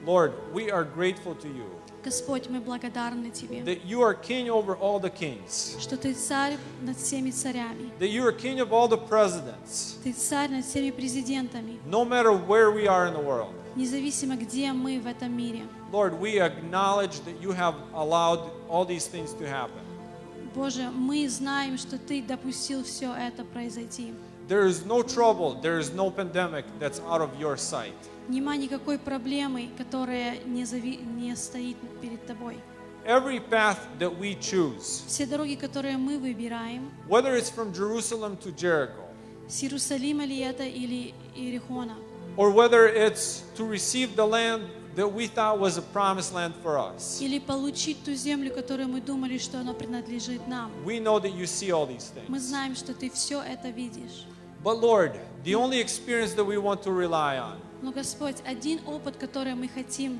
Lord, we are grateful to you Господь, мы благодарны Тебе, that you are king over all the kings, что Ты царь над всеми царями. that you are king of all the presidents, Ты царь над всеми президентами, no matter where we are in the world. независимо где мы в этом мире. Lord, we acknowledge that you have allowed all these things to happen. Боже, мы знаем, что Ты допустил все это произойти. There is no trouble, there is no pandemic that's out of your sight. Нема никакой проблемы, которая не, зави- не стоит перед Тобой. Every path that we choose, Все дороги, которые мы выбираем, whether it's from Jerusalem to Jericho, с Иерусалима ли это или Иерихона, or whether it's to receive the land that we thought was a promised land for us, или получить ту землю, которую мы думали, что она принадлежит нам. we know that you see all these Мы things. знаем, что Ты все это видишь. But Lord, the only experience that we want to rely on Но, Господь, один опыт, который мы хотим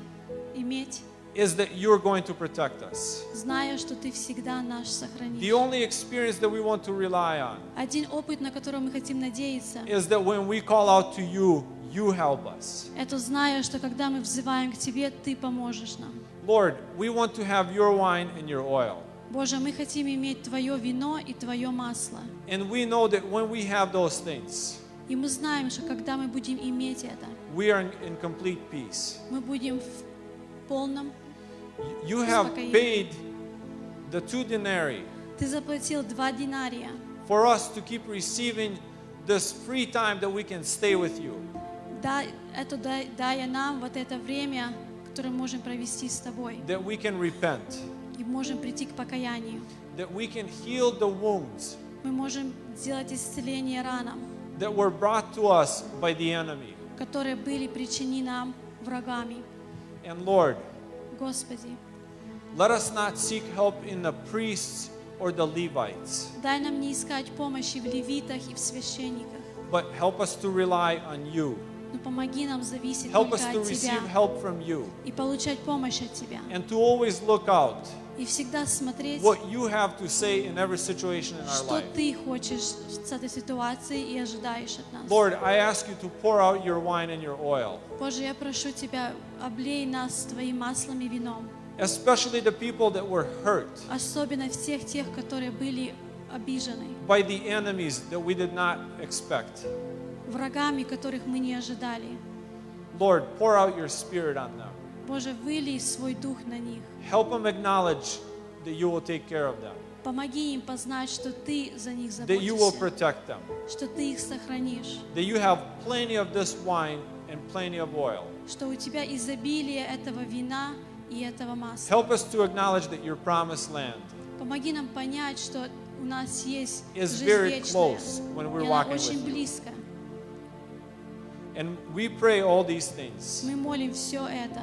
иметь, is that you're going to protect us. зная, что Ты всегда наш The сохранишь. only experience that we want to rely on Один опыт, на который мы хотим надеяться, is that when we call out to you, you help us. это зная, что когда мы взываем к Тебе, Ты поможешь нам. Lord, we want to have your wine and your oil. Боже, мы хотим иметь Твое вино и Твое масло. And we know that when we have those things, И мы знаем, что когда мы будем иметь это, we are in, complete peace. мы будем в полном. You have paid the two denarii Ты заплатил два динария, for us to keep receiving this free time that we can stay with you. дай, это дай, дая нам вот это время, которое мы можем провести с Тобой, that we can repent, и можем прийти к покаянию. that we can heal the wounds Мы можем сделать исцеление ранам, that were brought to us by the enemy. которые были причинены нам врагами. And Lord, Господи, let us not seek help in the priests or the Levites, дай нам не искать помощи в левитах и в священниках, but help us to rely on you. но помоги нам зависеть Help только us to от Тебя receive help from you и получать помощь от Тебя. and to always look out И всегда смотреть, what you have to say in every situation in our что life. Ты хочешь с этой ситуацией и ожидаешь от нас. Lord, I ask you to pour out your wine and your oil, Боже, я прошу Тебя, облей нас Твоим маслом и вином. especially the people that were hurt Особенно всех тех, которые были обижены, by the enemies that we did not expect. врагами, которых мы не ожидали. Lord, pour out your spirit on them. Боже, вылей свой дух на них. Help them acknowledge that you will take care of them, Помоги им познать, что Ты за них that you will заботишься, protect them, что Ты их сохранишь, that you have plenty of this wine and plenty of oil. что у Тебя изобилие этого вина и этого масла. Help us to acknowledge that your promised land Помоги нам понять, что у нас есть is жизнь very вечная, close when и we're она walking очень with you. близко. And we pray all these things Мы молим все это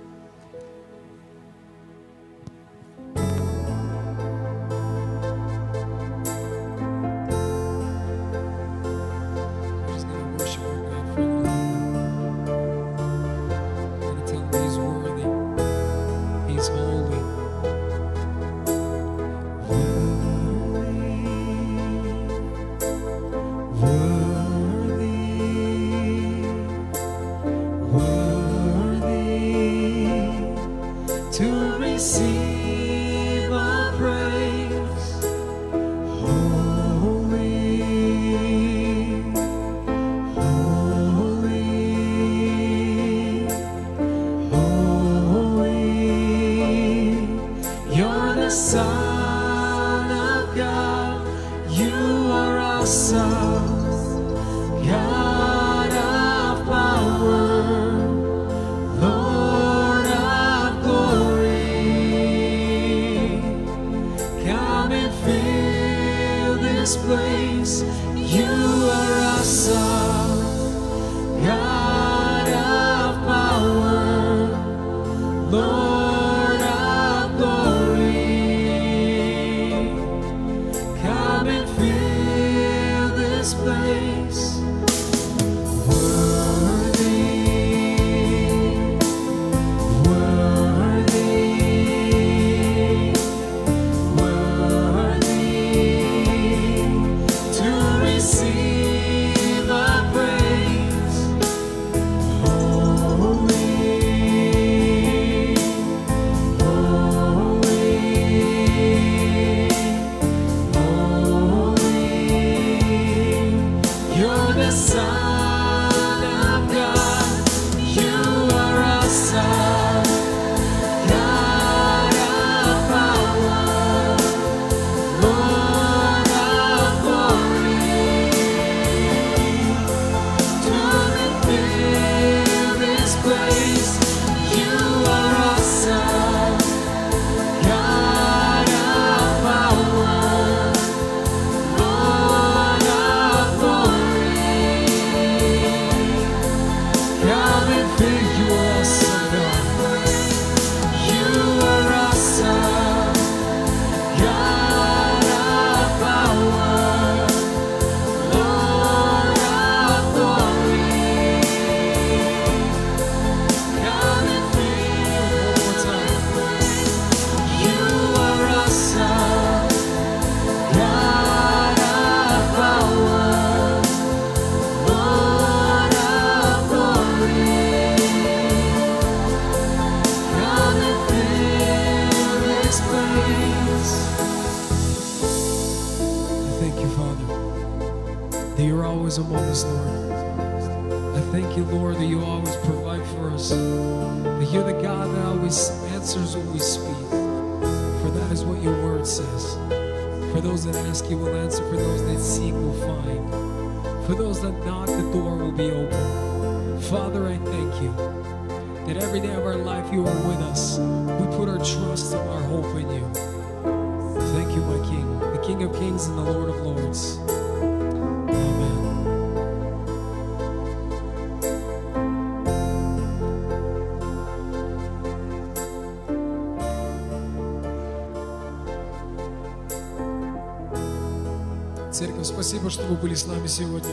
Сегодня.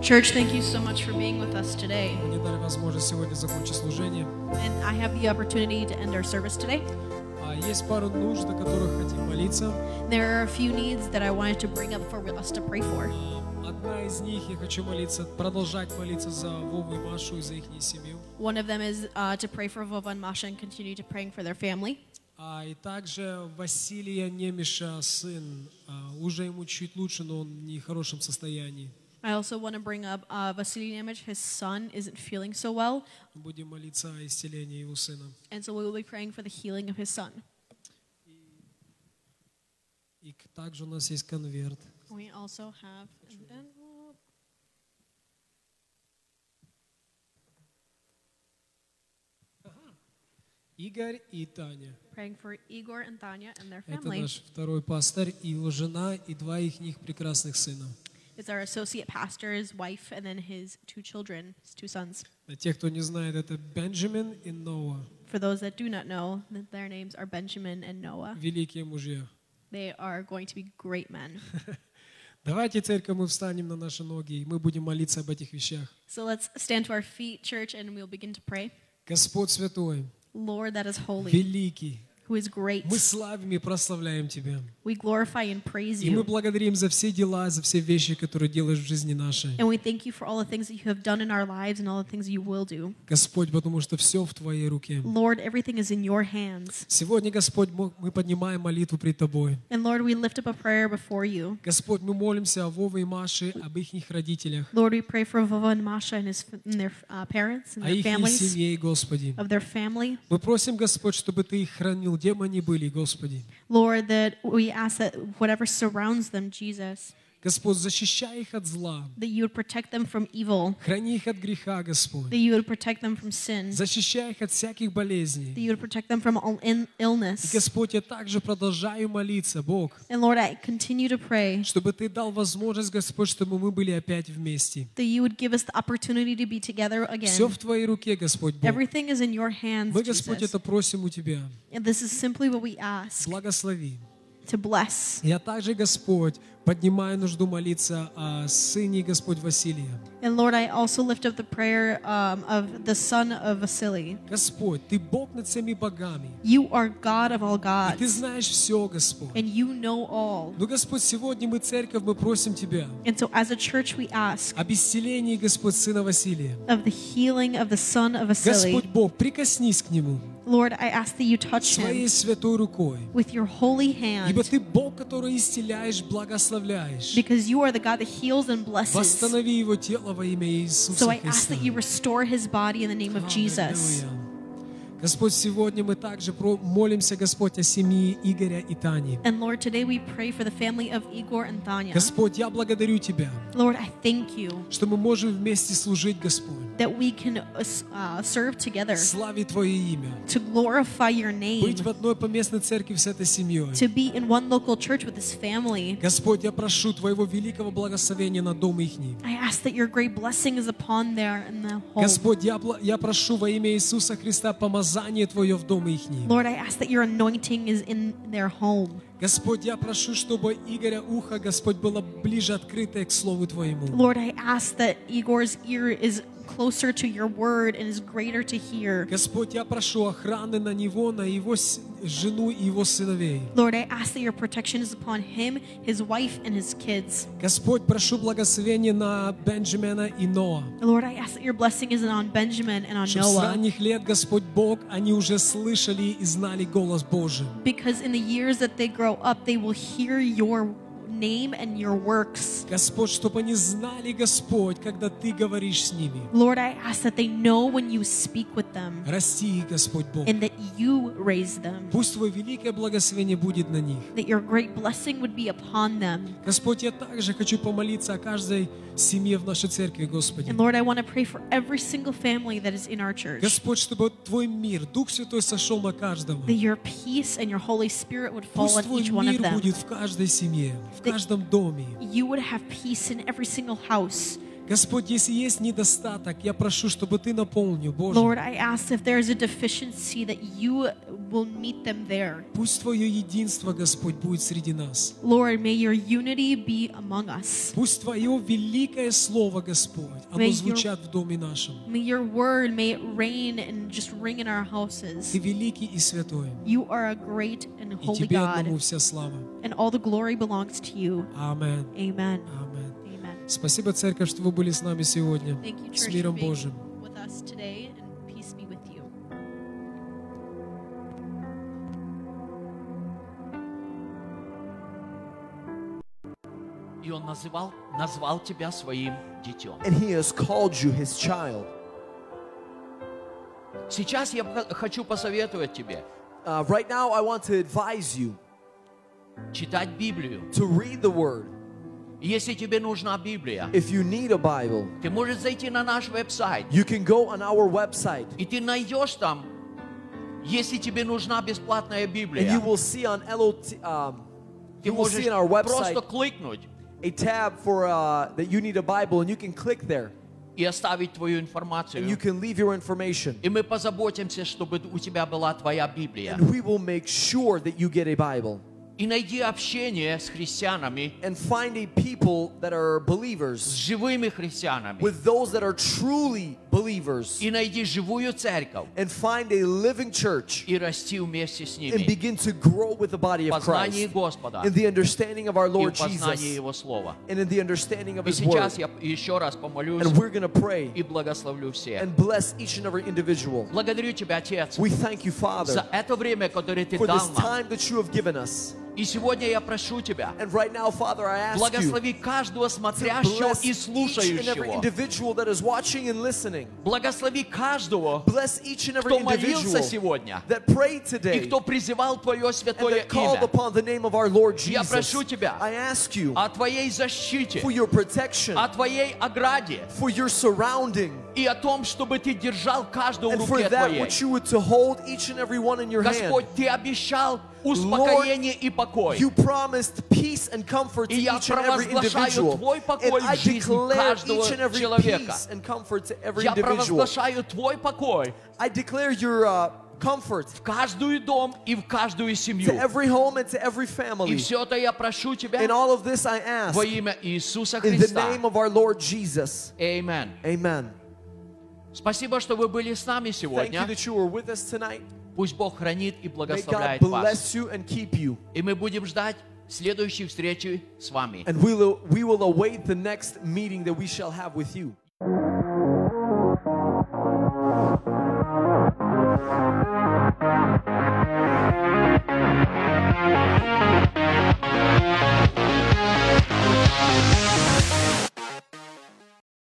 Church, thank you so much for being with us today. Мне дали возможность сегодня закончить служение. And I have the opportunity to end our service today. А есть пару нужд, о которых хотим молиться. There are a few needs that I wanted to bring up for us to pray for. А, Одна из них я хочу молиться, продолжать молиться за Вову и Машу и за их семью. One of them is uh, to pray for Vova and Masha and continue to praying for their family. А, и также Василия Немиша, сын, а, уже ему чуть лучше, но он в нехорошем состоянии. I also want to bring up uh, Vasily Nemech. His son isn't feeling so well, Будем молиться о исцелении его сына. and so we will be praying for the healing of his son. И также у нас есть конверт. We also have an envelope. Игорь и Таня. praying for Igor and Tanya and their Это family. наш второй пастырь и его жена и два их них прекрасных сына. It's our associate pastor, his wife, and then his two children, his two sons. Для тех, кто не знает, это Бенджамин и Ноа, For those that do not know, their names are Benjamin and Noah. великие мужья. They are going to be great men. Давайте, церковь, мы встанем на наши ноги, и мы будем молиться об этих вещах. So let's stand to our feet, church, and we'll begin to pray. Господь Святой, Lord, that is holy, великий, Who is great. мы славим и прославляем Тебя. We glorify and praise И мы you. благодарим за все дела, за все вещи, которые делаешь в жизни нашей. And we thank you for all the things that you have done in our lives and all the things you will do. Господь, потому что все в Твоей руке. Lord, everything is in your hands. Сегодня, Господь, мы мы поднимаем молитву пред Тобой. And Lord, we lift up a prayer before you. Господь, мы молимся о Вове и Маше, об их родителях, Lord, we pray for Vova and Masha and, his, and their uh, parents and о their их families, семье, Господи. of their family. Мы просим, Господь, чтобы Ты их хранил, где бы они были, Господи. Lord, that we ask that whatever surrounds them, Jesus, Господь, защищай их от зла. that you would protect them from evil, Храни их от греха, Господь. that you would protect them from sin, Защищай их от всяких that болезней. you would protect them from all in- И. Господь, я также продолжаю молиться, Бог, And Lord, I continue to pray чтобы Ты дал возможность, Господь, чтобы мы были опять вместе. that you would give us the opportunity to be together Все в Твоей руке, Господь Бог. Everything is in your hands, Мы, Господь, Jesus. это просим у Тебя. And this is simply what we ask Благослови. to bless. Я также, Господь, поднимаю нужду молиться о сыне, Господь, Василия. And Lord, I also lift up the prayer um, of the son of Vasily. Господь, Ты Бог над всеми богами. You are God of all И Ты gods, знаешь все, Господь. and you know all. Но, Господь, сегодня мы, церковь, мы просим Тебя And so, as a church, we ask об исцелении, Господь, сына Василия. of the healing of the son of Vasily. Господь Бог, прикоснись к нему Lord, I ask that you touch своей him святой рукой. with your holy Ибо hand, Ты Бог, который исцеляешь, благословляешь. because you are the God that heals and blesses. Восстанови его тело во имя Иисуса So I ask Христа. that you restore his body in the name of Jesus. Аллилуйя. Господь, сегодня мы также молимся, Господь, о семье Игоря и Тани. And Lord, today we pray for the family of Igor and Tanya. Господь, я благодарю Тебя, Lord, I thank you что мы можем вместе служить, Господь, that we can uh, uh, serve together славить Твое имя, to glorify your name, быть в одной поместной церкви с этой семьей. to be in one local church with this family. Господь, я прошу Твоего великого благословения на дом их. I ask that your great blessing is upon their in the home. Господь, я, я прошу во имя Иисуса Христа помазание Твое в дом их. Lord, I ask that your anointing is in their home. Господь, я прошу, чтобы Игоря ухо, Господь, было ближе открытое к Слову Твоему. Lord, I ask that Igor's ear is closer to your word and is greater to hear. Господь, я прошу охраны на него, на его с- жену и его сыновей. Lord, I ask that your protection is upon him, his wife, and his kids. Господь, прошу благословения на Бенджамина и Ноа. Lord, I ask that your blessing is on Benjamin and on Чтобы с Noah. ранних лет, Господь Бог, они уже слышали и знали голос Божий. Because in the years that they grow up, they will hear your name and your works. Господь, чтобы они знали, Господь, когда Ты говоришь с ними. Lord, I ask that they know when you speak with them Расти их, Господь Бог. and that you raise them, Пусть Твое великое благословение будет на них. that your great blessing would be upon them. Господь, я также хочу помолиться о каждой семье в нашей церкви, Господи. And Lord, I want to pray for every single family that is in our church. Господь, чтобы Твой мир, Дух Святой сошел на каждого. That your peace and your Holy Spirit would fall Пусть on Твой each one of мир them. будет в каждой семье, в Ты- каждом доме. You would have peace in every single house. Господь, если есть недостаток, я прошу, чтобы Ты наполнил, Боже. Lord, I ask if there is a deficiency that you will meet them there. Пусть Твое единство, Господь, будет среди нас. Lord, may your unity be among us. Пусть Твое великое Слово, Господь, May оно your- звучат в доме нашем. May your word, may it reign and just ring in our houses. Ты великий и святой. You are a great and И holy Тебе одному God, вся слава. and all the glory belongs to you. Amen. Аминь. Amen. Спасибо, Церковь, что вы были с нами сегодня. You, С миром Божьим. И Он называл, назвал тебя своим детем. And he has called you his child. Сейчас я хочу посоветовать тебе Uh, right now, I want to advise you читать Библию. to read the word. Если тебе нужна Библия, If you need a Bible, ты можешь зайти на наш веб-сайт, you can go on our website и ты найдешь там, если тебе нужна бесплатная and Библия, you will see on LOT, um, ты you will можешь see on our website просто кликнуть a tab for uh, that you need a Bible, and you can click there и оставить твою and you информацию. can leave your information. И мы позаботимся, чтобы у тебя была твоя Библия. And we will make sure that you get a Bible. И найди общение с христианами, And find a people that are с believers, живыми христианами. with those that are truly believers, И найди живую церковь. and find a living church И расти вместе с and ними. begin to grow with the body В of познании Christ, Господа in the understanding of our и в Lord познании Jesus, Его Слова. and in the understanding of И His Word. сейчас я еще раз помолюсь And we're going to pray и благословлю всех. and bless each and every individual. Благодарю Тебя, Отец, We thank you, Father, за это время, которое Ты for дал this нам. time that you have given us. И сегодня я прошу Тебя, right now, Father, благослови каждого смотрящего и слушающего. Благослови каждого, кто молился сегодня и кто призывал Твое святое имя. Я прошу Тебя I ask you о Твоей защите, for your protection, о Твоей ограде for your surrounding, и о том, чтобы Ты держал каждого в and for руке that Твоей. which you would to hold each and every one in your hand. Господь, Ты обещал успокоение и покой. You promised peace and comfort to И я each and every провозглашаю individual. Твой покой And I в жизнь declare каждого each and every человека. peace and comfort to every Я individual. провозглашаю Твой покой I declare your uh, comfort в каждую дом и в каждую to семью. every home and to every И family. все это я прошу Тебя In all of this I ask во имя Иисуса in the Христа. name of our Lord Jesus. Amen. Amen. Спасибо, что вы были с нами сегодня. Пусть Бог хранит и благословляет вас. И мы будем ждать следующей встречи с вами. And we will, we will await the next meeting that we shall have with you.